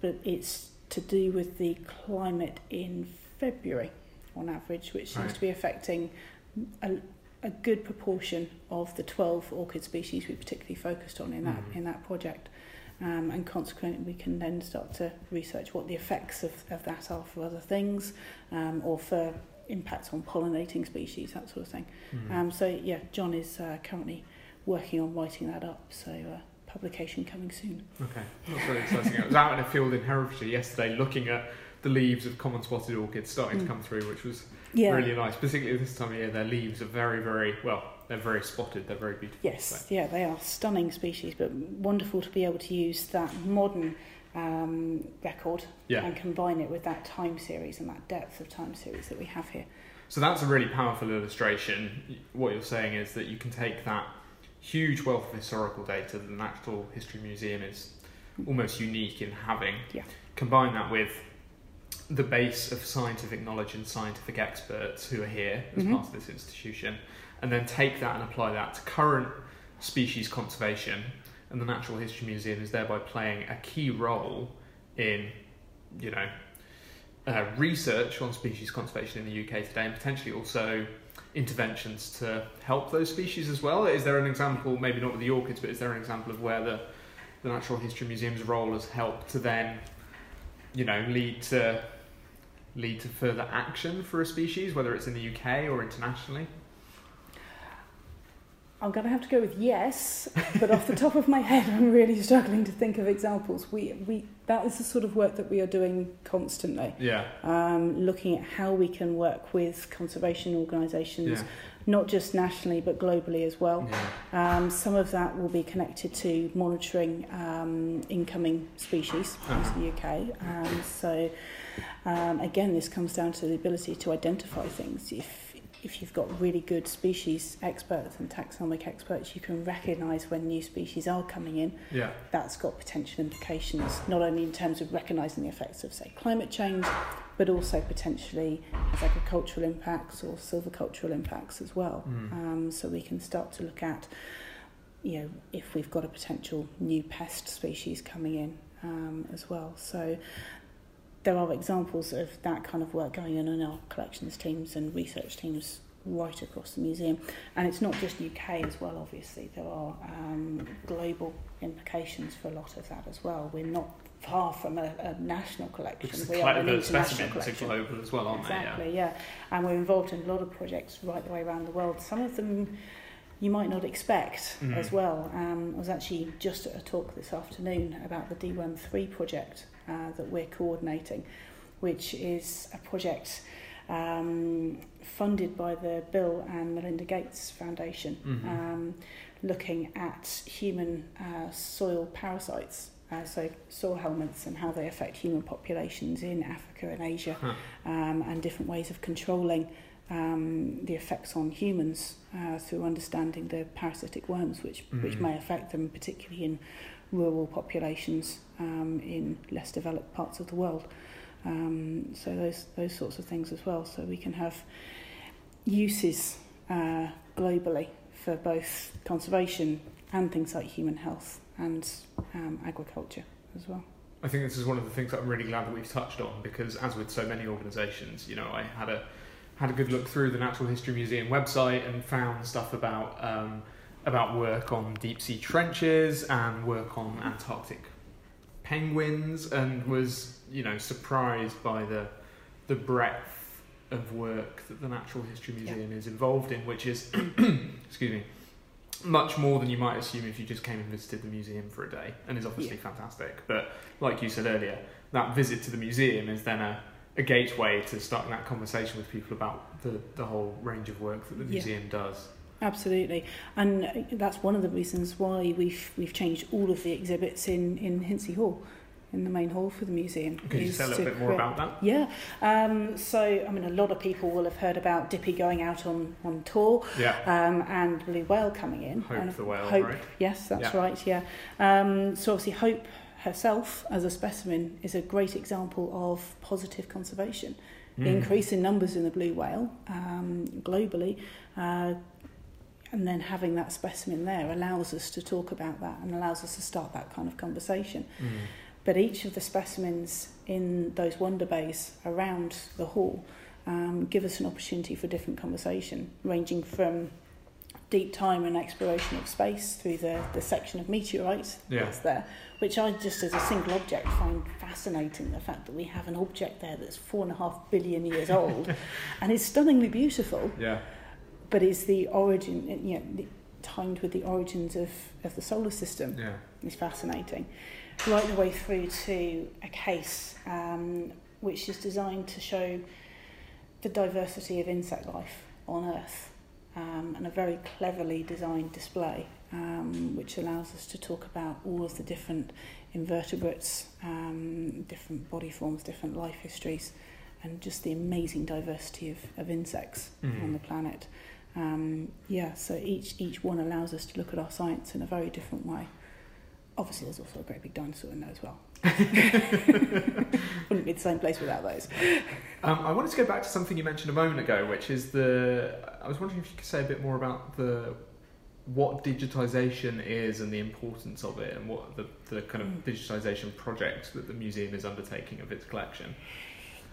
but it's to do with the climate in February, on average, which seems to be affecting a, a good proportion of the 12 orchid species we particularly focused on in that Mhm. in that project. Um, and consequently, we can then start to research what the effects of, of that are for other things um, or for impacts on pollinating species, that sort of thing. Mhm. Um, so, yeah, John is uh, currently working on writing that up, so uh, publication coming soon. Okay, that's very exciting. I was out in a field in Herefordshire yesterday looking at the leaves of common spotted orchids starting to Mm. come through, which was Yeah. really nice. Particularly this time of year, their leaves are very, very well. They're very spotted. They're very beautiful. Yes, So, yeah, they are stunning species, but wonderful to be able to use that modern um, record yeah. and combine it with that time series and that depth of time series that we have here. So that's a really powerful illustration. What you're saying is that you can take that huge wealth of historical data that the Natural History Museum is almost unique in having. Yeah. Combine that with the base of scientific knowledge and scientific experts who are here as Mhm. part of this institution, and then take that and apply that to current species conservation. And the Natural History Museum is thereby playing a key role in, you know, uh, research on species conservation in the UK today, and potentially also interventions to help those species as well. Is there an example, maybe not with the orchids, but is there an example of where the, the Natural History Museum's role has helped to then, you know, lead to lead to further action for a species, whether it's in the UK or internationally? I'm going to have to go with yes, but off the top of my head, I'm really struggling to think of examples. We, we, that is the sort of work that we are doing constantly, Yeah. um, looking at how we can work with conservation organisations, Yeah. not just nationally but globally as well. Yeah. Um, some of that will be connected to monitoring um, incoming species Uh-huh. into the UK. Um, so, um, again, this comes down to the ability to identify things. If if you've got really good species experts and taxonomic experts, you can recognise when new species are coming in. Yeah. That's got potential implications, not only in terms of recognising the effects of, say, climate change, but also potentially has agricultural impacts or silvicultural impacts as well. Mm. Um, so we can start to look at, you know, if we've got a potential new pest species coming in um, as well. So there are examples of that kind of work going on in our collections teams and research teams right across the museum. And it's not just UK as well, obviously. There are um, global implications for a lot of that as well. We're not far from a, a national collection. Because we the, are an international are collection. global as well, aren't Exactly, yeah. And we're involved in a lot of projects right the way around the world. Some of them you might not expect Mhm. as well. Um, I was actually just at a talk this afternoon about the DeWorm3 project uh, that we're coordinating, which is a project um, funded by the Bill and Melinda Gates Foundation, Mhm. um, looking at human uh, soil parasites. Uh, so soil helminths and how they affect human populations in Africa and Asia, Huh. um, and different ways of controlling um, the effects on humans uh, through understanding the parasitic worms, which which Mhm. may affect them, particularly in rural populations um, in less developed parts of the world. Um, so those those sorts of things as well. So we can have uses uh, globally for both conservation and things like human health and um, agriculture as well. I think this is one of the things that I'm really glad that we've touched on because, as with so many organisations, you know, I had a had a good look through the Natural History Museum website and found stuff about um, about work on deep sea trenches and work on Antarctic penguins, and was you know surprised by the the breadth of work that the Natural History Yeah. Museum is involved in, which is excuse me much more than you might assume if you just came and visited the museum for a day, and is obviously Yeah. fantastic. But like you said earlier, that visit to the museum is then a, a gateway to starting that conversation with people about the, the whole range of work that the Yeah. museum does. Absolutely, and that's one of the reasons why we've we've changed all of the exhibits in in Hintze Hall, in the main hall for the museum. Could you say a little bit more about that? Yeah, um, so I mean, a lot of people will have heard about Dippy going out on on tour Yeah. um, and Blue Whale coming in. Hope and the whale, Hope, right? Yes, that's Yeah. right. Yeah. Um, so obviously, Hope herself as a specimen is a great example of positive conservation. The Mm. increase in numbers in the blue whale um, globally, uh, and then having that specimen there allows us to talk about that and allows us to start that kind of conversation. Mm. But each of the specimens in those wonder bays around the hall um, give us an opportunity for different conversation, ranging from deep time and exploration of space through the, the section of meteorites Yeah. that's there, which I just as a single object find fascinating. The fact that we have an object there that's four and a half billion years old and is stunningly beautiful, Yeah. But is the origin, you know, the, timed with the origins of, of the solar system Yeah. is fascinating. Right the way through to a case um, which is designed to show the diversity of insect life on Earth um, and a very cleverly designed display um, which allows us to talk about all of the different invertebrates, um, different body forms, different life histories, and just the amazing diversity of, of insects Mhm. on the planet. Um, yeah, so each each one allows us to look at our science in a very different way. Obviously, there's also a great big dinosaur in there as well. Wouldn't be the same place without those. Um, I wanted to go back to something you mentioned a moment ago, which is the. I was wondering if you could say a bit more about the what digitization is and the importance of it, and what the, the kind of Mm. digitization project that the museum is undertaking of its collection.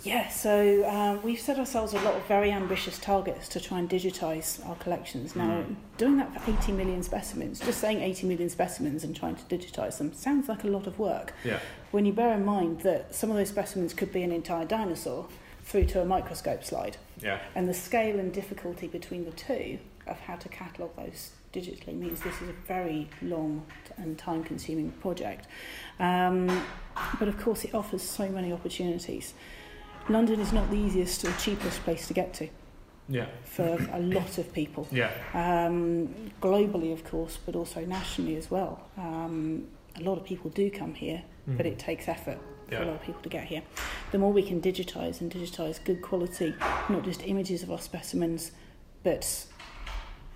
Yeah, so uh, we've set ourselves a lot of very ambitious targets to try and digitise our collections. Now, Mm. doing that for 80 million specimens, just saying 80 million specimens and trying to digitise them sounds like a lot of work. Yeah. When you bear in mind that some of those specimens could be an entire dinosaur through to a microscope slide. Yeah. And the scale and difficulty between the two of how to catalogue those digitally means this is a very long and time consuming project. Um, but of course, it offers so many opportunities. London is not the easiest or cheapest place to get to Yeah. for a lot of people. Yeah. Um, globally, of course, but also nationally as well. Um, a lot of people do come here, but it takes effort for a lot of people to get here. The more we can digitise and digitise good quality, not just images of our specimens, but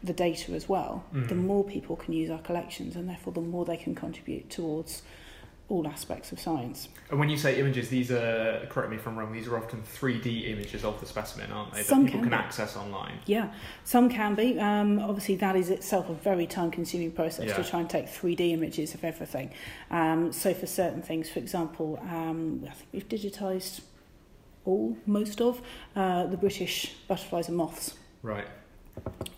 the data as well, the Mhm. more people can use our collections, and therefore the more they can contribute towards all aspects of science. And when you say images, these are, correct me if I'm wrong, these are often 3D images of the specimen, aren't they? Some that people can can access online. Yeah, some can be. Um, obviously, that is itself a very time consuming process to try and take 3D images of everything. Um, so, for certain things, for example, um, I think we've digitised all, most of, uh, the British butterflies and moths. Right.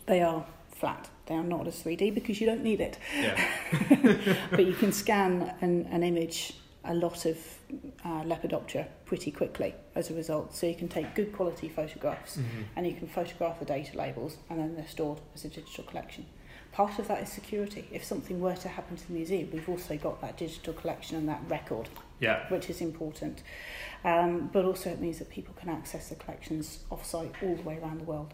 They are flat, they are not as 3D because you don't need it. Yeah. but you can scan an, an image, a lot of uh, Lepidoptera, pretty quickly as a result. So, you can take good quality photographs Mhm. and you can photograph the data labels and then they're stored as a digital collection. Part of that is security. If something were to happen to the museum, we've also got that digital collection and that record, Yeah. which is important. Um, but also it means that people can access the collections off-site all the way around the world.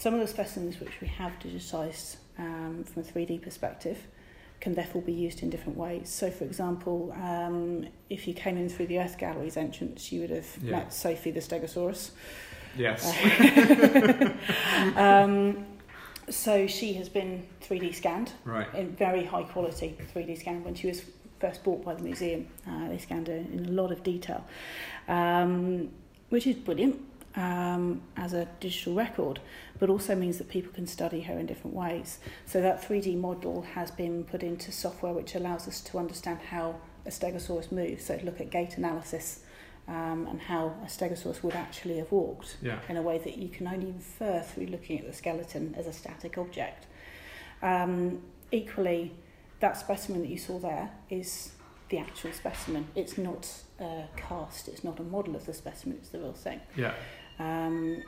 Some of the specimens which we have digitised um, from a 3D perspective can therefore be used in different ways. So, for example, um, if you came in through the Earth Gallery's entrance, you would have Yeah. met Sophie the Stegosaurus. Yes. um, so she has been 3D scanned right. in very high quality 3D scan when she was first bought by the museum. Uh, they scanned her in a lot of detail, um, which is brilliant um, as a digital record, but also means that people can study her in different ways. So that 3D model has been put into software which allows us to understand how a stegosaurus moves. So look at gait analysis um, and how a stegosaurus would actually have walked Yeah. in a way that you can only infer through looking at the skeleton as a static object. Um, equally, that specimen that you saw there is the actual specimen. It's not a cast, it's not a model of the specimen, it's the real thing. Yeah. Um,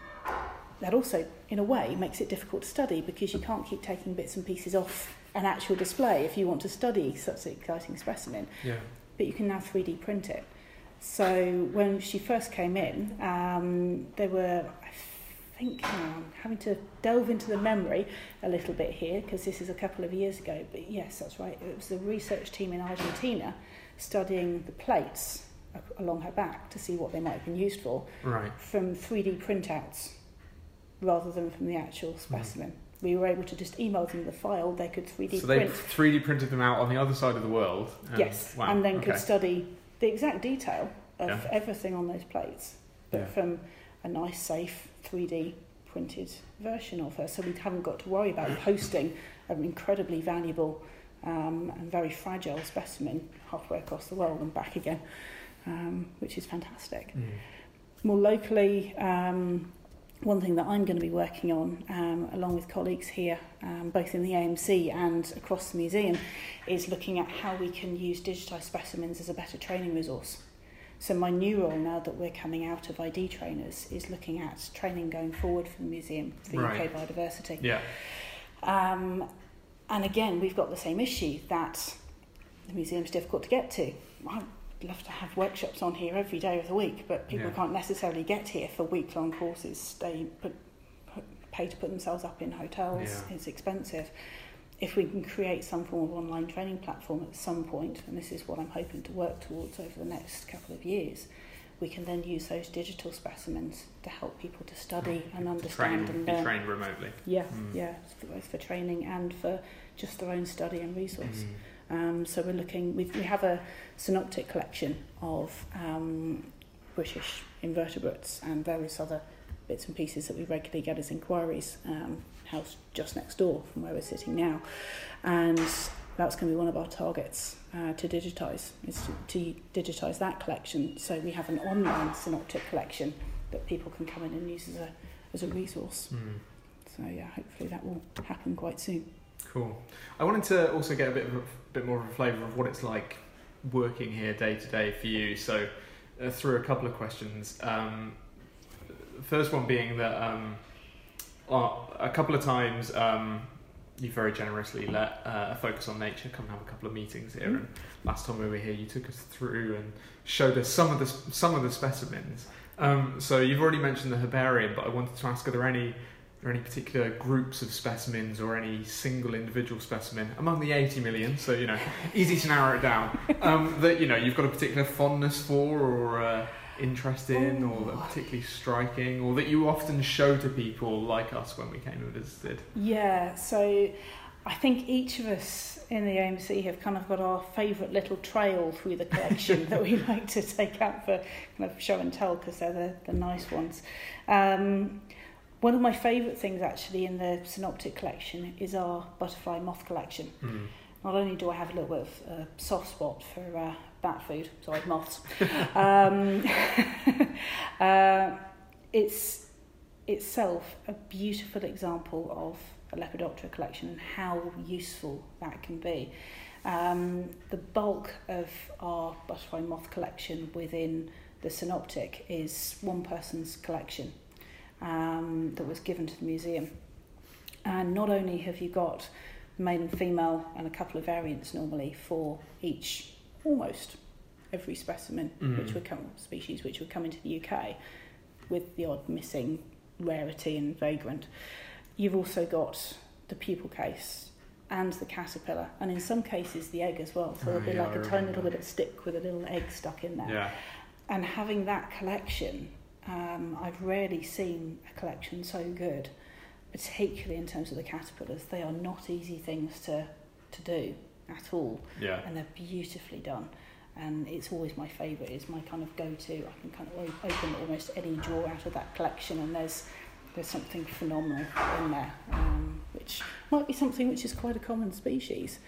that also, in a way, makes it difficult to study because you can't keep taking bits and pieces off an actual display if you want to study such an exciting specimen Yeah. but you can now 3D print it. So when she first came in, um, they were, I think, I'm having to delve into the memory a little bit here because this is a couple of years ago. But yes, that's right. It was the research team in Argentina studying the plates along her back to see what they might have been used for Right. from 3D printouts rather than from the actual specimen. We were able to just email them the file, they could 3D print So they print. 3D printed them out on the other side of the world. and- Yes, Wow. and then okay. could study the exact detail of Yeah. everything on those plates, but Yeah. from a nice, safe 3D printed version of her. So we haven't got to worry about posting an incredibly valuable um, and very fragile specimen halfway across the world and back again, um, which is fantastic. Mm. More locally, um, one thing that I'm going to be working on, um, along with colleagues here, um, both in the AMC and across the museum, is looking at how we can use digitised specimens as a better training resource. So my new role now that we're coming out of ID trainers is looking at training going forward for the museum for Right. UK biodiversity. Yeah. Um, and again, we've got the same issue that the museum's difficult to get to. Love to have workshops on here every day of the week, but people Yeah. can't necessarily get here for week-long courses. They put, put, pay to put themselves up in hotels. Yeah. It's expensive. If we can create some form of online training platform at some point, and this is what I'm hoping to work towards over the next couple of years, we can then use those digital specimens to help people to study and understand train, and be learn. trained remotely. Yeah, Mm. yeah, for both for training and for just their own study and resource. Mm. Um, so we're looking. We've, we have a synoptic collection of um, British invertebrates and various other bits and pieces that we regularly get as inquiries. Um, house just next door from where we're sitting now, and that's going to be one of our targets uh, to digitise. Is to, to digitise that collection. So we have an online synoptic collection that people can come in and use as a as a resource. Mm. So yeah, hopefully that will happen quite soon. Cool. I wanted to also get a bit of a bit more of a flavour of what it's like working here day to day for you. So, uh, through a couple of questions. Um, first one being that um, well, a couple of times um, you very generously let uh, a focus on nature come and have a couple of meetings here. Mm. And last time we were here, you took us through and showed us some of the some of the specimens. Um, so you've already mentioned the herbarium, but I wanted to ask: Are there any are there any particular groups of specimens or any single individual specimen among the 80 million? So you know, easy to narrow it down. Um, that you know you've got a particular fondness for or. Uh, interest in or that particularly striking or that you often show to people like us when we came and visited? Yeah, so I think each of us in the AMC have kind of got our favourite little trail through the collection that we like to take out for kind of show and tell because they're the, the nice ones. Um, one of my favourite things actually in the Synoptic collection is our butterfly moth collection. Mm. Not only do I have a little bit of a soft spot for uh, bat food, sorry, moths, um, uh, it's itself a beautiful example of a Lepidoptera collection and how useful that can be. Um, the bulk of our butterfly moth collection within the Synoptic is one person's collection um, that was given to the museum. And not only have you got male and female and a couple of variants normally for each almost every specimen Mm. which would come species which would come into the UK with the odd missing rarity and vagrant. You've also got the pupal case and the caterpillar, and in some cases the egg as well. So there'll be yeah, like a tiny little bit of stick with a little egg stuck in there. Yeah. And having that collection, um, I've rarely seen a collection so good, particularly in terms of the caterpillars. They are not easy things to, to do at all, Yeah. and they're beautifully done. And it's always my favourite. It's my kind of go-to. I can kind of open almost any drawer out of that collection, and there's there's something phenomenal in there, um, which might be something which is quite a common species,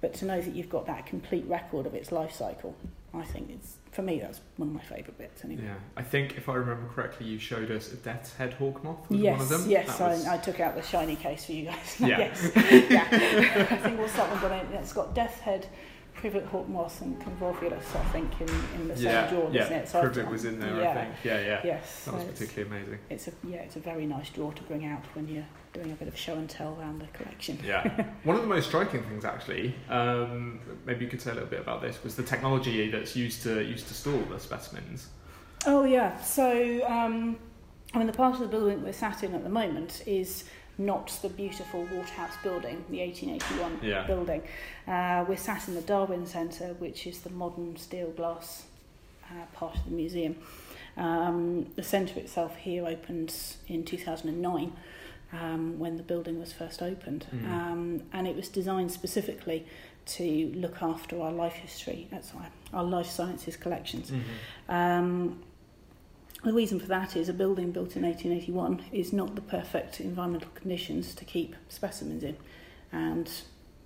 but to know that you've got that complete record of its life cycle, I think it's for me that's one of my favourite bits anyway. Yeah, I think if I remember correctly, you showed us a death's head hawk moth. Was Yes, one of them. yes, That was- I, I took out the shiny case for you guys. Yeah. yes, yeah. I think what's that one got in? It's got death's head, privet hawk moth, and convolvulus. I think in, in the same yeah, drawer, yeah. isn't it? So Privet was in there. Yeah. I think. Yeah, yeah. Yes, That was so it's- particularly amazing. It's a yeah, it's a very nice drawer to bring out when you're doing a bit of show and tell around the collection. Yeah. One of the most striking things, actually, um, maybe you could say a little bit about this, was the technology that's used to used to store the specimens. Oh yeah. So um, I mean, the part of the building we're sat in at the moment is not the beautiful Waterhouse building, the 1881 Yeah. building. Uh, we're sat in the Darwin Centre, which is the modern steel glass uh, part of the museum. Um, the centre itself here opened in 2009 um, when the building was first opened, Mm. um, and it was designed specifically to look after our life history, that's our, our life sciences collections. Um, the reason for that is a building built in 1881 is not the perfect environmental conditions to keep specimens in, and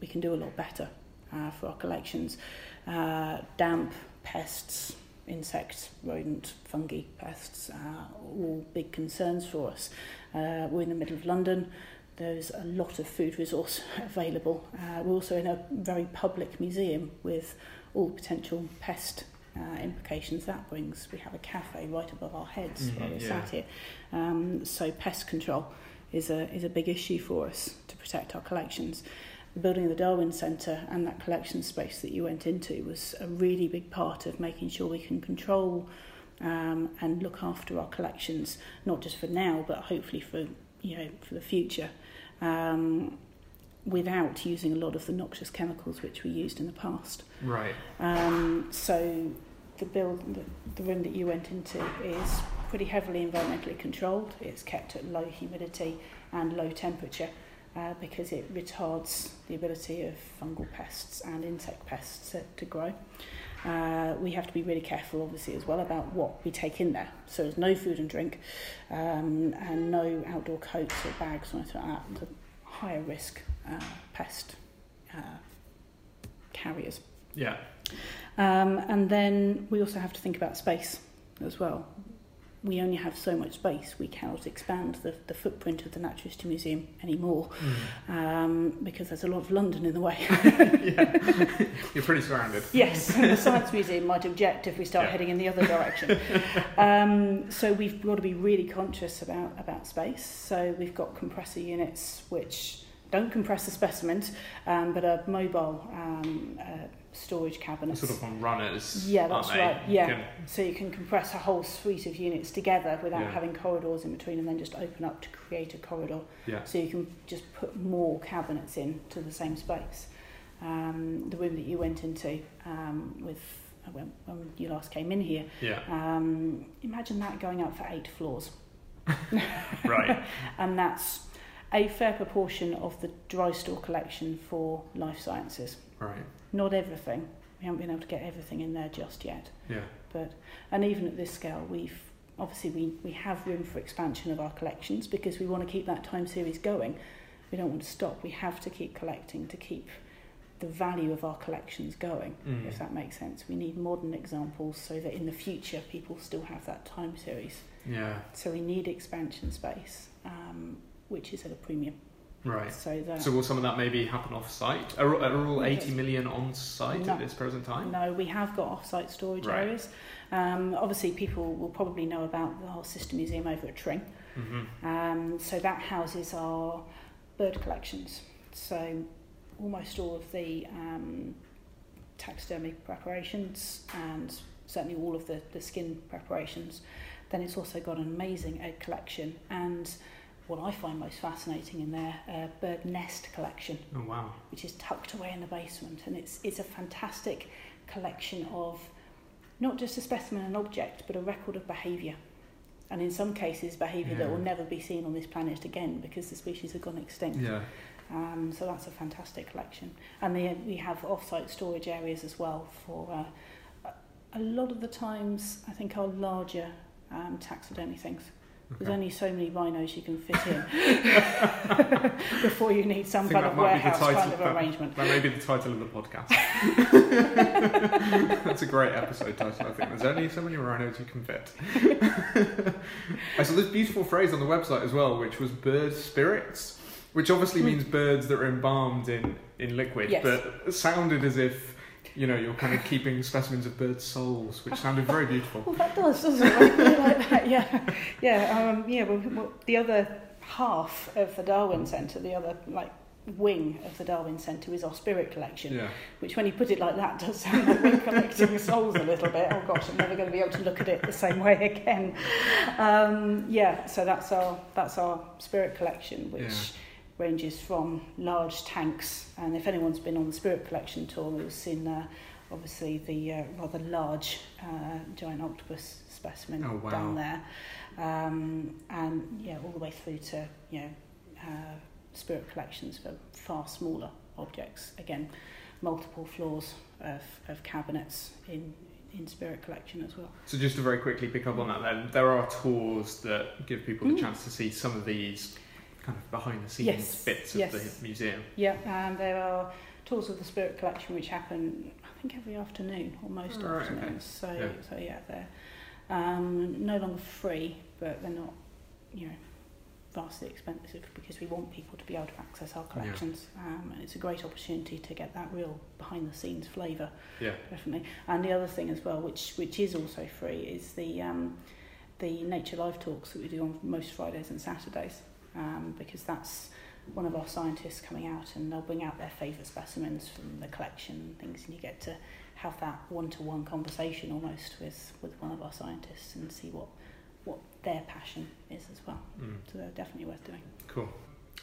we can do a lot better uh, for our collections. Uh, damp, pests, insects, rodent, fungi, pests, uh, all big concerns for us. Uh, we're in the middle of London. There's a lot of food resource available. Uh, we're also in a very public museum with all the potential pest uh, implications that brings. We have a cafe right above our heads Mhm, where we're yeah. sat here. Um, so pest control is a, is a big issue for us to protect our collections. The building of the Darwin Centre and that collection space that you went into was a really big part of making sure we can control um, and look after our collections, not just for now, but hopefully for you know for the future, um, without using a lot of the noxious chemicals which we used in the past. Right. Um, so the build, the, the room that you went into is pretty heavily environmentally controlled. It's kept at low humidity and low temperature uh, because it retards the ability of fungal pests and insect pests to, to grow. Uh, we have to be really careful, obviously, as well about what we take in there. So there's no food and drink, um, and no outdoor coats or bags or anything like that. The higher risk uh, pest uh, carriers. Yeah. Um, and then we also have to think about space as well. We only have so much space. We cannot expand the, the footprint of the Natural History Museum anymore Mm. um, because there's a lot of London in the way. yeah, you're pretty surrounded. yes, the Science Museum might object if we start Yeah. heading in the other direction. um, so we've got to be really conscious about, about space. So we've got compressor units which don't compress the specimens, um, but are mobile um, uh, storage cabinets. Sort of on runners. Yeah, that's right, You yeah. can- So you can compress a whole suite of units together without Yeah. having corridors in between and then just open up to create a corridor. yeah. So you can just put more cabinets in to the same space. Um, the room that you went into um, with when, when you last came in here, Yeah. um, imagine that going up for eight floors. Right. And that's a fair proportion of the dry store collection for life sciences. Right. Not everything. We haven't been able to get everything in there just yet. Yeah. But and even at this scale, we've obviously we, we have room for expansion of our collections because we want to keep that time series going. We don't want to stop. We have to keep collecting to keep the value of our collections going. Mm. If that makes sense, we need modern examples so that in the future people still have that time series. Yeah. So we need expansion space, um, which is at a premium. Right. So that So will some of that maybe happen off site? Are, are all 80 million on site No. at this present time? No, we have got off-site storage Right. areas. Um, obviously, people will probably know about the whole Sister Museum over at Tring. hmm Um, so that houses our bird collections. So almost all of the um, taxidermy preparations and certainly all of the, the skin preparations. Then it's also got an amazing egg collection and what I find most fascinating in there, a bird nest collection Oh, wow. which is tucked away in the basement. And it's, it's a fantastic collection of not just a specimen and object, but a record of behaviour. And in some cases, behaviour that will never be seen on this planet again because the species have gone extinct. Yeah. Um, so that's a fantastic collection. And we have off-site storage areas as well for uh, a- a lot of the times, I think, our larger um, taxidermy things. There's only so many rhinos you can fit in before you need some kind of might be the warehouse title- kind of that- arrangement. That may be the title of the podcast. That's a great episode title, I think. There's only so many rhinos you can fit. I saw this beautiful phrase on the website as well, which was bird spirits, which obviously Hmm. means birds that are embalmed in, in liquid, Yes. but sounded as if, you know, you're kind of keeping specimens of birds' souls, which sounded very beautiful. Well, that does, doesn't it? Really like that. Yeah, yeah, um, yeah. Well, well, the other half of the Darwin Centre, the other like wing of the Darwin Centre, is our spirit collection. Yeah. Which, when you put it like that, does sound like we're collecting souls a little bit. Oh gosh, I'm never going to be able to look at it the same way again. Um, yeah, so that's our that's our spirit collection, which. Yeah. Ranges from large tanks, and if anyone's been on the Spirit Collection tour, we've seen uh, obviously the uh, rather large uh, giant octopus specimen Oh, wow. down there, um, and yeah, all the way through to you know uh, spirit collections for far smaller objects. Again, multiple floors of, of cabinets in in spirit collection as well. So just to very quickly pick up on that then, there are tours that give people the Mm. chance to see some of these kind of behind the scenes Yes, bits of yes. the museum. Yeah, and there are tours of the spirit collection which happen, I think, every afternoon or most Oh, right, okay. afternoons. So, Yeah. so yeah, they're um, no longer free, but they're not, you know, vastly expensive because we want people to be able to access our collections. Um, and it's a great opportunity to get that real behind the scenes flavour, Yeah. definitely. And the other thing as well, which which is also free, is the um, the nature live talks that we do on most Fridays and Saturdays, um, because that's one of our scientists coming out and they'll bring out their favourite specimens from the collection and things, and you get to have that one-to-one conversation almost with, with one of our scientists and see what what their passion is as well. Mm. So they're definitely worth doing. Cool.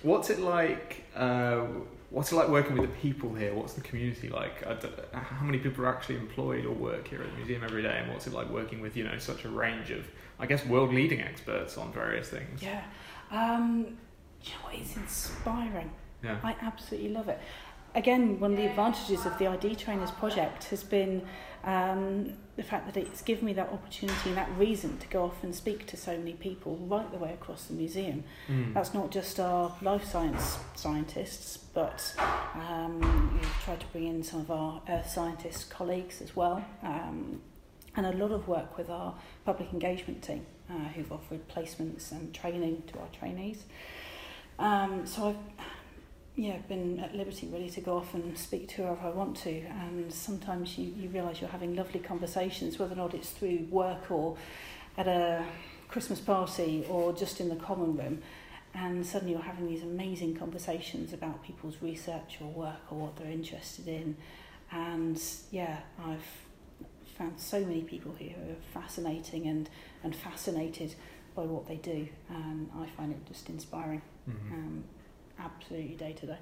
What's it like? Uh, what's it like working with the people here? What's the community like? How many people are actually employed or work here at the museum every day? And what's it like working with you know such a range of, I guess, world leading experts on various things? Yeah. Um, you know what? It's inspiring. Yeah. I absolutely love it. Again, one of the advantages of the ID Trainers project has been um, the fact that it's given me that opportunity and that reason to go off and speak to so many people right the way across the museum. Mm. That's not just our life science scientists, but um, we've tried to bring in some of our earth scientist colleagues as well. Um, and a lot of work with our public engagement team. Uh, who've offered placements and training to our trainees. Um, so I've yeah, been at liberty really to go off and speak to whoever I want to. And sometimes you, you realise you're having lovely conversations, whether or not it's through work or at a Christmas party or just in the common room. And suddenly you're having these amazing conversations about people's research or work or what they're interested in. And yeah, I've found so many people here who are fascinating and, and fascinated by what they do. And I find it just inspiring. Mm-hmm. Um, absolutely day to day.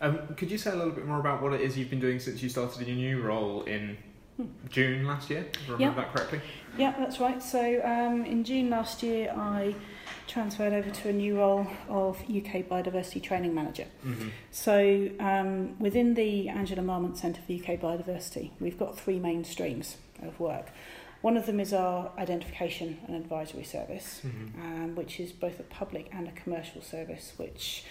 Um, could you say a little bit more about what it is you've been doing since you started in your new role in Hmm. June last year? If I remember that correctly. Yeah, that's right. So um, in June last year, I transferred over to a new role of UK Biodiversity Training Manager. Mm-hmm. So um, within the Angela Marmont Centre for UK Biodiversity, we've got three main streams of work. One of them is our identification and advisory service, Mm-hmm. um, which is both a public and a commercial service, which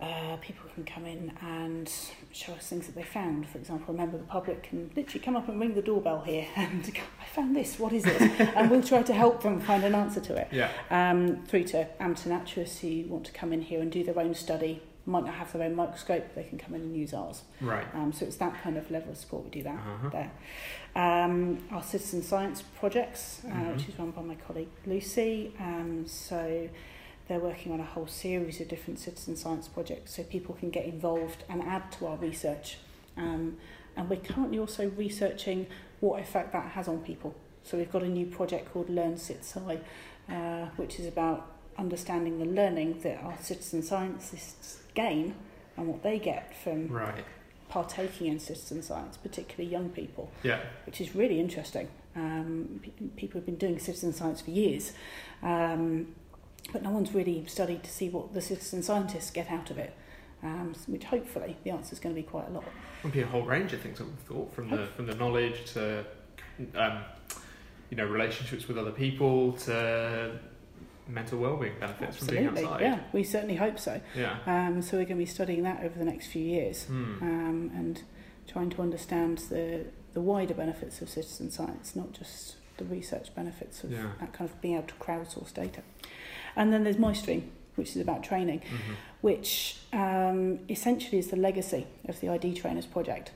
uh, people can come in and show us things that they found. For example, a member of the public can literally come up and ring the doorbell here and go, I found this, what is it? and we'll try to help them find an answer to it. Yeah. Um, through to amateur naturalists who want to come in here and do their own study, might not have their own microscope, they can come in and use ours. Right. Um, so it's that kind of level of support we do that Uh-huh. there. Um, our citizen science projects, uh, Mhm. which is run by my colleague Lucy. Um, so they're working on a whole series of different citizen science projects so people can get involved and add to our research. Um, and we're currently also researching what effect that has on people. So we've got a new project called Learn CitSci, uh, which is about understanding the learning that our citizen scientists gain and what they get from Right. partaking in citizen science, particularly young people, Yeah. which is really interesting. Um, people have been doing citizen science for years, um, but no one's really studied to see what the citizen scientists get out of it. Um, which hopefully the answer is going to be quite a lot. It would be a whole range of things would have thought, from the from the knowledge to, um, you know, relationships with other people to mental well-being benefits from being Absolutely, outside. yeah, we certainly hope so. Yeah. Um, so we're going to be studying that over the next few years Hmm. um, and trying to understand the the wider benefits of citizen science, not just the research benefits of Yeah. that kind of being able to crowdsource data. And then there's my stream, which is about training, Mhm. which um, essentially is the legacy of the ID Trainers project.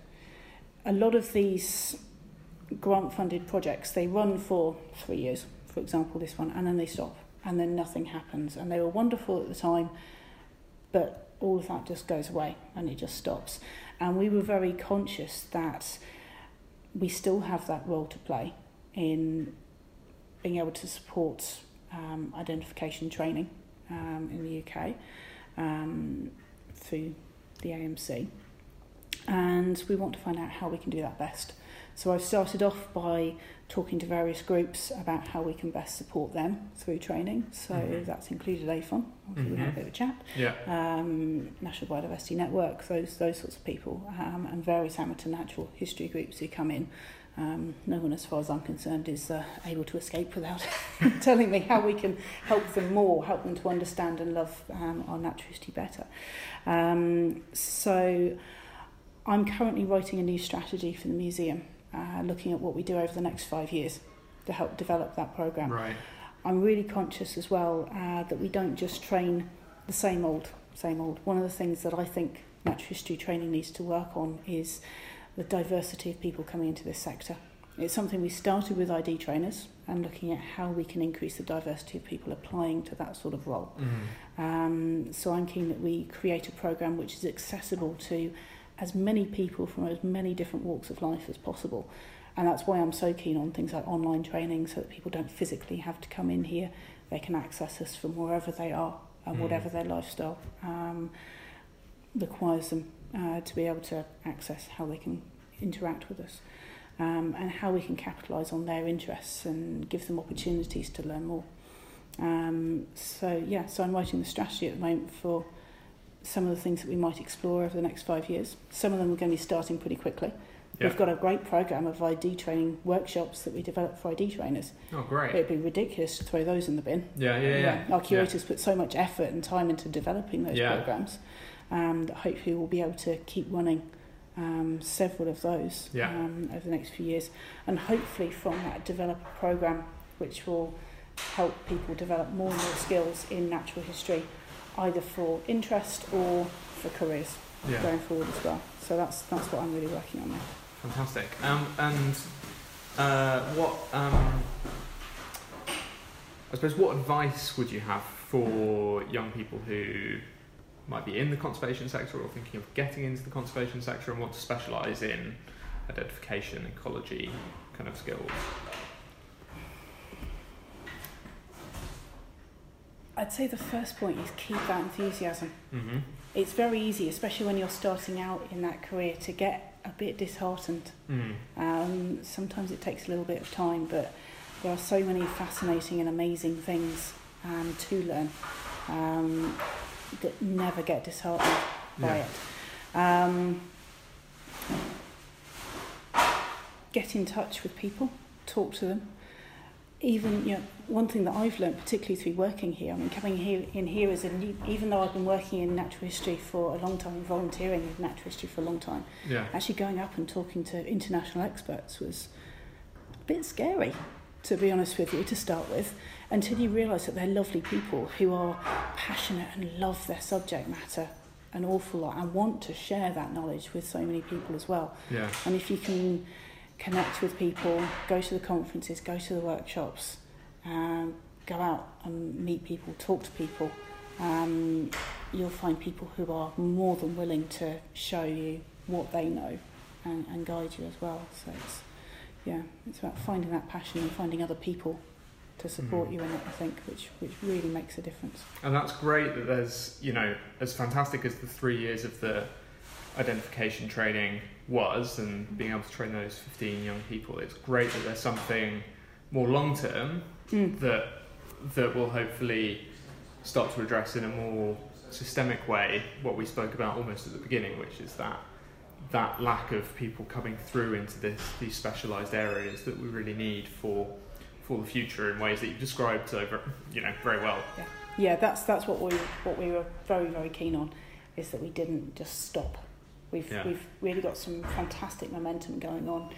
A lot of these grant-funded projects, they run for three years, for example, this one, and then they stop, and then nothing happens. And they were wonderful at the time, but all of that just goes away and it just stops. And we were very conscious that we still have that role to play in being able to support um, identification training um, in the UK um, through the AMC. And we want to find out how we can do that best. So I've started off by talking to various groups about how we can best support them through training. So Mhm. that's included AFON, we had a bit of a chat, Yeah. um, National Biodiversity Network, those those sorts of people, um, and various amateur natural history groups who come in. Um, no one, as far as I'm concerned, is uh, able to escape without telling me how we can help them more, help them to understand and love um, our natural history better. Um, so I'm currently writing a new strategy for the museum, uh, looking at what we do over the next five years to help develop that programme. Right. I'm really conscious as well uh, that we don't just train the same old, same old. One of the things that I think natural history training needs to work on is the diversity of people coming into this sector. It's something we started with ID trainers and looking at how we can increase the diversity of people applying to that sort of role. Mhm. Um, so I'm keen that we create a program which is accessible to as many people from as many different walks of life as possible. And that's why I'm so keen on things like online training so that people don't physically have to come in here. They can access us from wherever they are and Mm. whatever their lifestyle um, requires them uh, to be able to access how they can interact with us um, and how we can capitalise on their interests and give them opportunities to learn more. Um, so yeah, so I'm writing the strategy at the moment for some of the things that we might explore over the next five years. Some of them are going to be starting pretty quickly. Yeah. We've got a great program of ID training workshops that we develop for ID trainers. Oh, great. It'd be ridiculous to throw those in the bin. Yeah, yeah, yeah. Our curators put so much effort and time into developing those Yeah. programs um, that hopefully we'll be able to keep running um, several of those Yeah. um, over the next few years, and hopefully from that develop a program which will help people develop more and more skills in natural history, either for interest or for careers Yeah. going forward as well. So that's that's what I'm really working on now. Fantastic. Um, and uh, what um, I suppose what advice would you have for young people who might be in the conservation sector or thinking of getting into the conservation sector and want to specialise in identification, ecology kind of skills? I'd say the first point is keep that enthusiasm. Mm-hmm. It's very easy, especially when you're starting out in that career, to get a bit disheartened. Mm. Um, sometimes it takes a little bit of time, but there are so many fascinating and amazing things um, to learn um, that never get disheartened by Yeah. it. Um, get in touch with people, talk to them. Even you know, one thing that I've learned, particularly through working here, I mean, coming here in here is a new, even though I've been working in natural history for a long time, volunteering in natural history for a long time, Yeah. actually going up and talking to international experts was a bit scary, to be honest with you, to start with, until you realise that they're lovely people who are passionate and love their subject matter an awful lot and want to share that knowledge with so many people as well. Yeah. And if you can connect with people, go to the conferences, go to the workshops, um, go out and meet people, talk to people, um, you'll find people who are more than willing to show you what they know and, and guide you as well. So it's yeah, it's about finding that passion and finding other people to support Mhm. you in it. I think, which which really makes a difference. And that's great that there's, you know, as fantastic as the three years of the identification training was and being able to train those 15 young people, it's great that there's something more long term Mm. that that will hopefully start to address in a more systemic way what we spoke about almost at the beginning, which is that that lack of people coming through into this these specialised areas that we really need for for the future in ways that you've described so ver- you know very well. yeah, Yeah, that's that's what we what we were very very keen on, is that we didn't just stop. We've Yeah. we've really got some fantastic momentum going on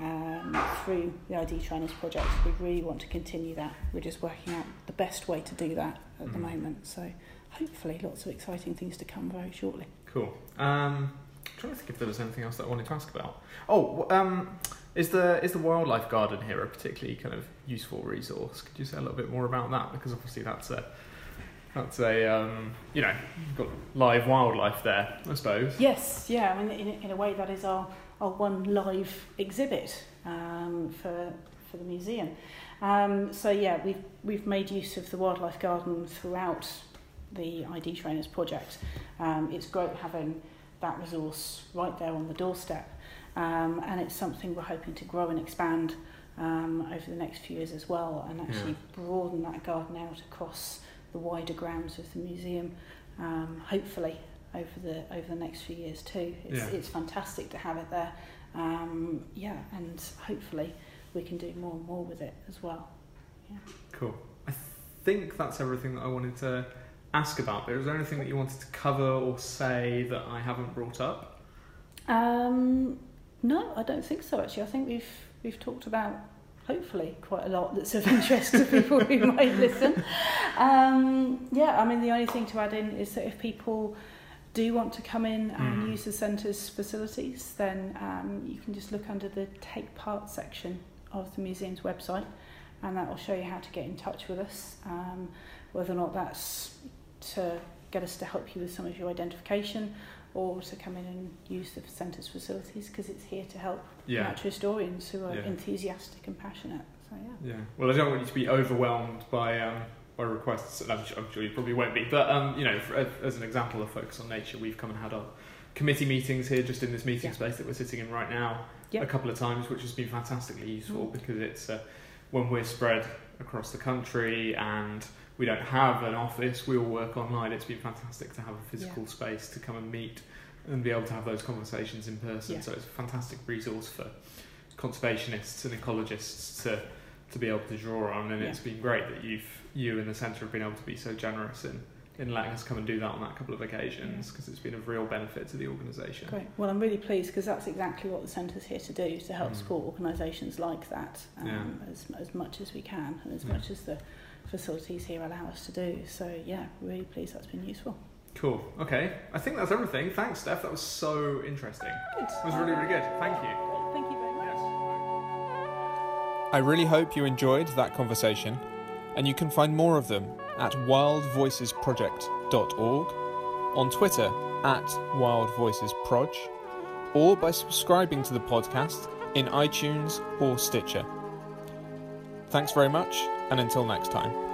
um, through the ID Trainers project. We really want to continue that. We're just working out the best way to do that at the Mhm. moment. So hopefully, lots of exciting things to come very shortly. Cool. Um, I'm trying to think if there was anything else that I wanted to ask about. Oh, um, is the is the wildlife garden here a particularly kind of useful resource? Could you say a little bit more about that? Because obviously that's a that's a um, you know you've got live wildlife there, I suppose. Yes, yeah. I mean, in, in a way, that is our, our one live exhibit um, for for the museum. Um, so yeah, we've we've made use of the wildlife garden throughout the ID Trainers project. Um, it's great having that resource right there on the doorstep, um, and it's something we're hoping to grow and expand um, over the next few years as well, and actually broaden that garden out across the wider grounds of the museum. Um, hopefully over the over the next few years too. It's Yeah. it's fantastic to have it there. Um, yeah, and hopefully we can do more and more with it as well. Cool. I think that's everything that I wanted to ask about. But is there anything that you wanted to cover or say that I haven't brought up? Um, no, I don't think so. Actually, I think we've we've talked about hopefully quite a lot that's of interest to people who might listen. Um, yeah, I mean the only thing to add in is that if people do want to come in and Mm. use the centre's facilities, then um, you can just look under the take part section of the museum's website, and that will show you how to get in touch with us. Um, whether or not that's to get us to help you with some of your identification or to come in and use the centre's facilities because it's here to help Yeah. natural historians who are Yeah. enthusiastic and passionate. So yeah. Yeah. Well, I don't want you to be overwhelmed by um, by requests, and I'm sure, I'm sure you probably won't be. But um, you know, for, as an example of focus on nature, we've come and had our committee meetings here, just in this meeting Yeah. space that we're sitting in right now, Yeah. a couple of times, which has been fantastically useful Mm. because it's uh, when we're spread across the country and we don't have an office, we all work online. It's been fantastic to have a physical space to come and meet and be able to have those conversations in person. Yeah. So it's a fantastic resource for conservationists and ecologists to to be able to draw on, and Yeah. it's been great that you've you and the centre have been able to be so generous in in letting us come and do that on that couple of occasions because it's been of real benefit to the organisation. Great. Well, I'm really pleased because that's exactly what the centre's here to do to help Mm. support organisations like that um, Yeah. as, as much as we can and as Yeah. much as the facilities here allow us to do. So, yeah, really pleased that's been useful. Cool. Okay. I think that's everything. Thanks, Steph. That was so interesting. Good. It was really, really good. Thank you. Thank you very much. I really hope you enjoyed that conversation, and you can find more of them at wildvoicesproject.org, on Twitter at wildvoicesproj, or by subscribing to the podcast in iTunes or Stitcher. Thanks very much, and until next time.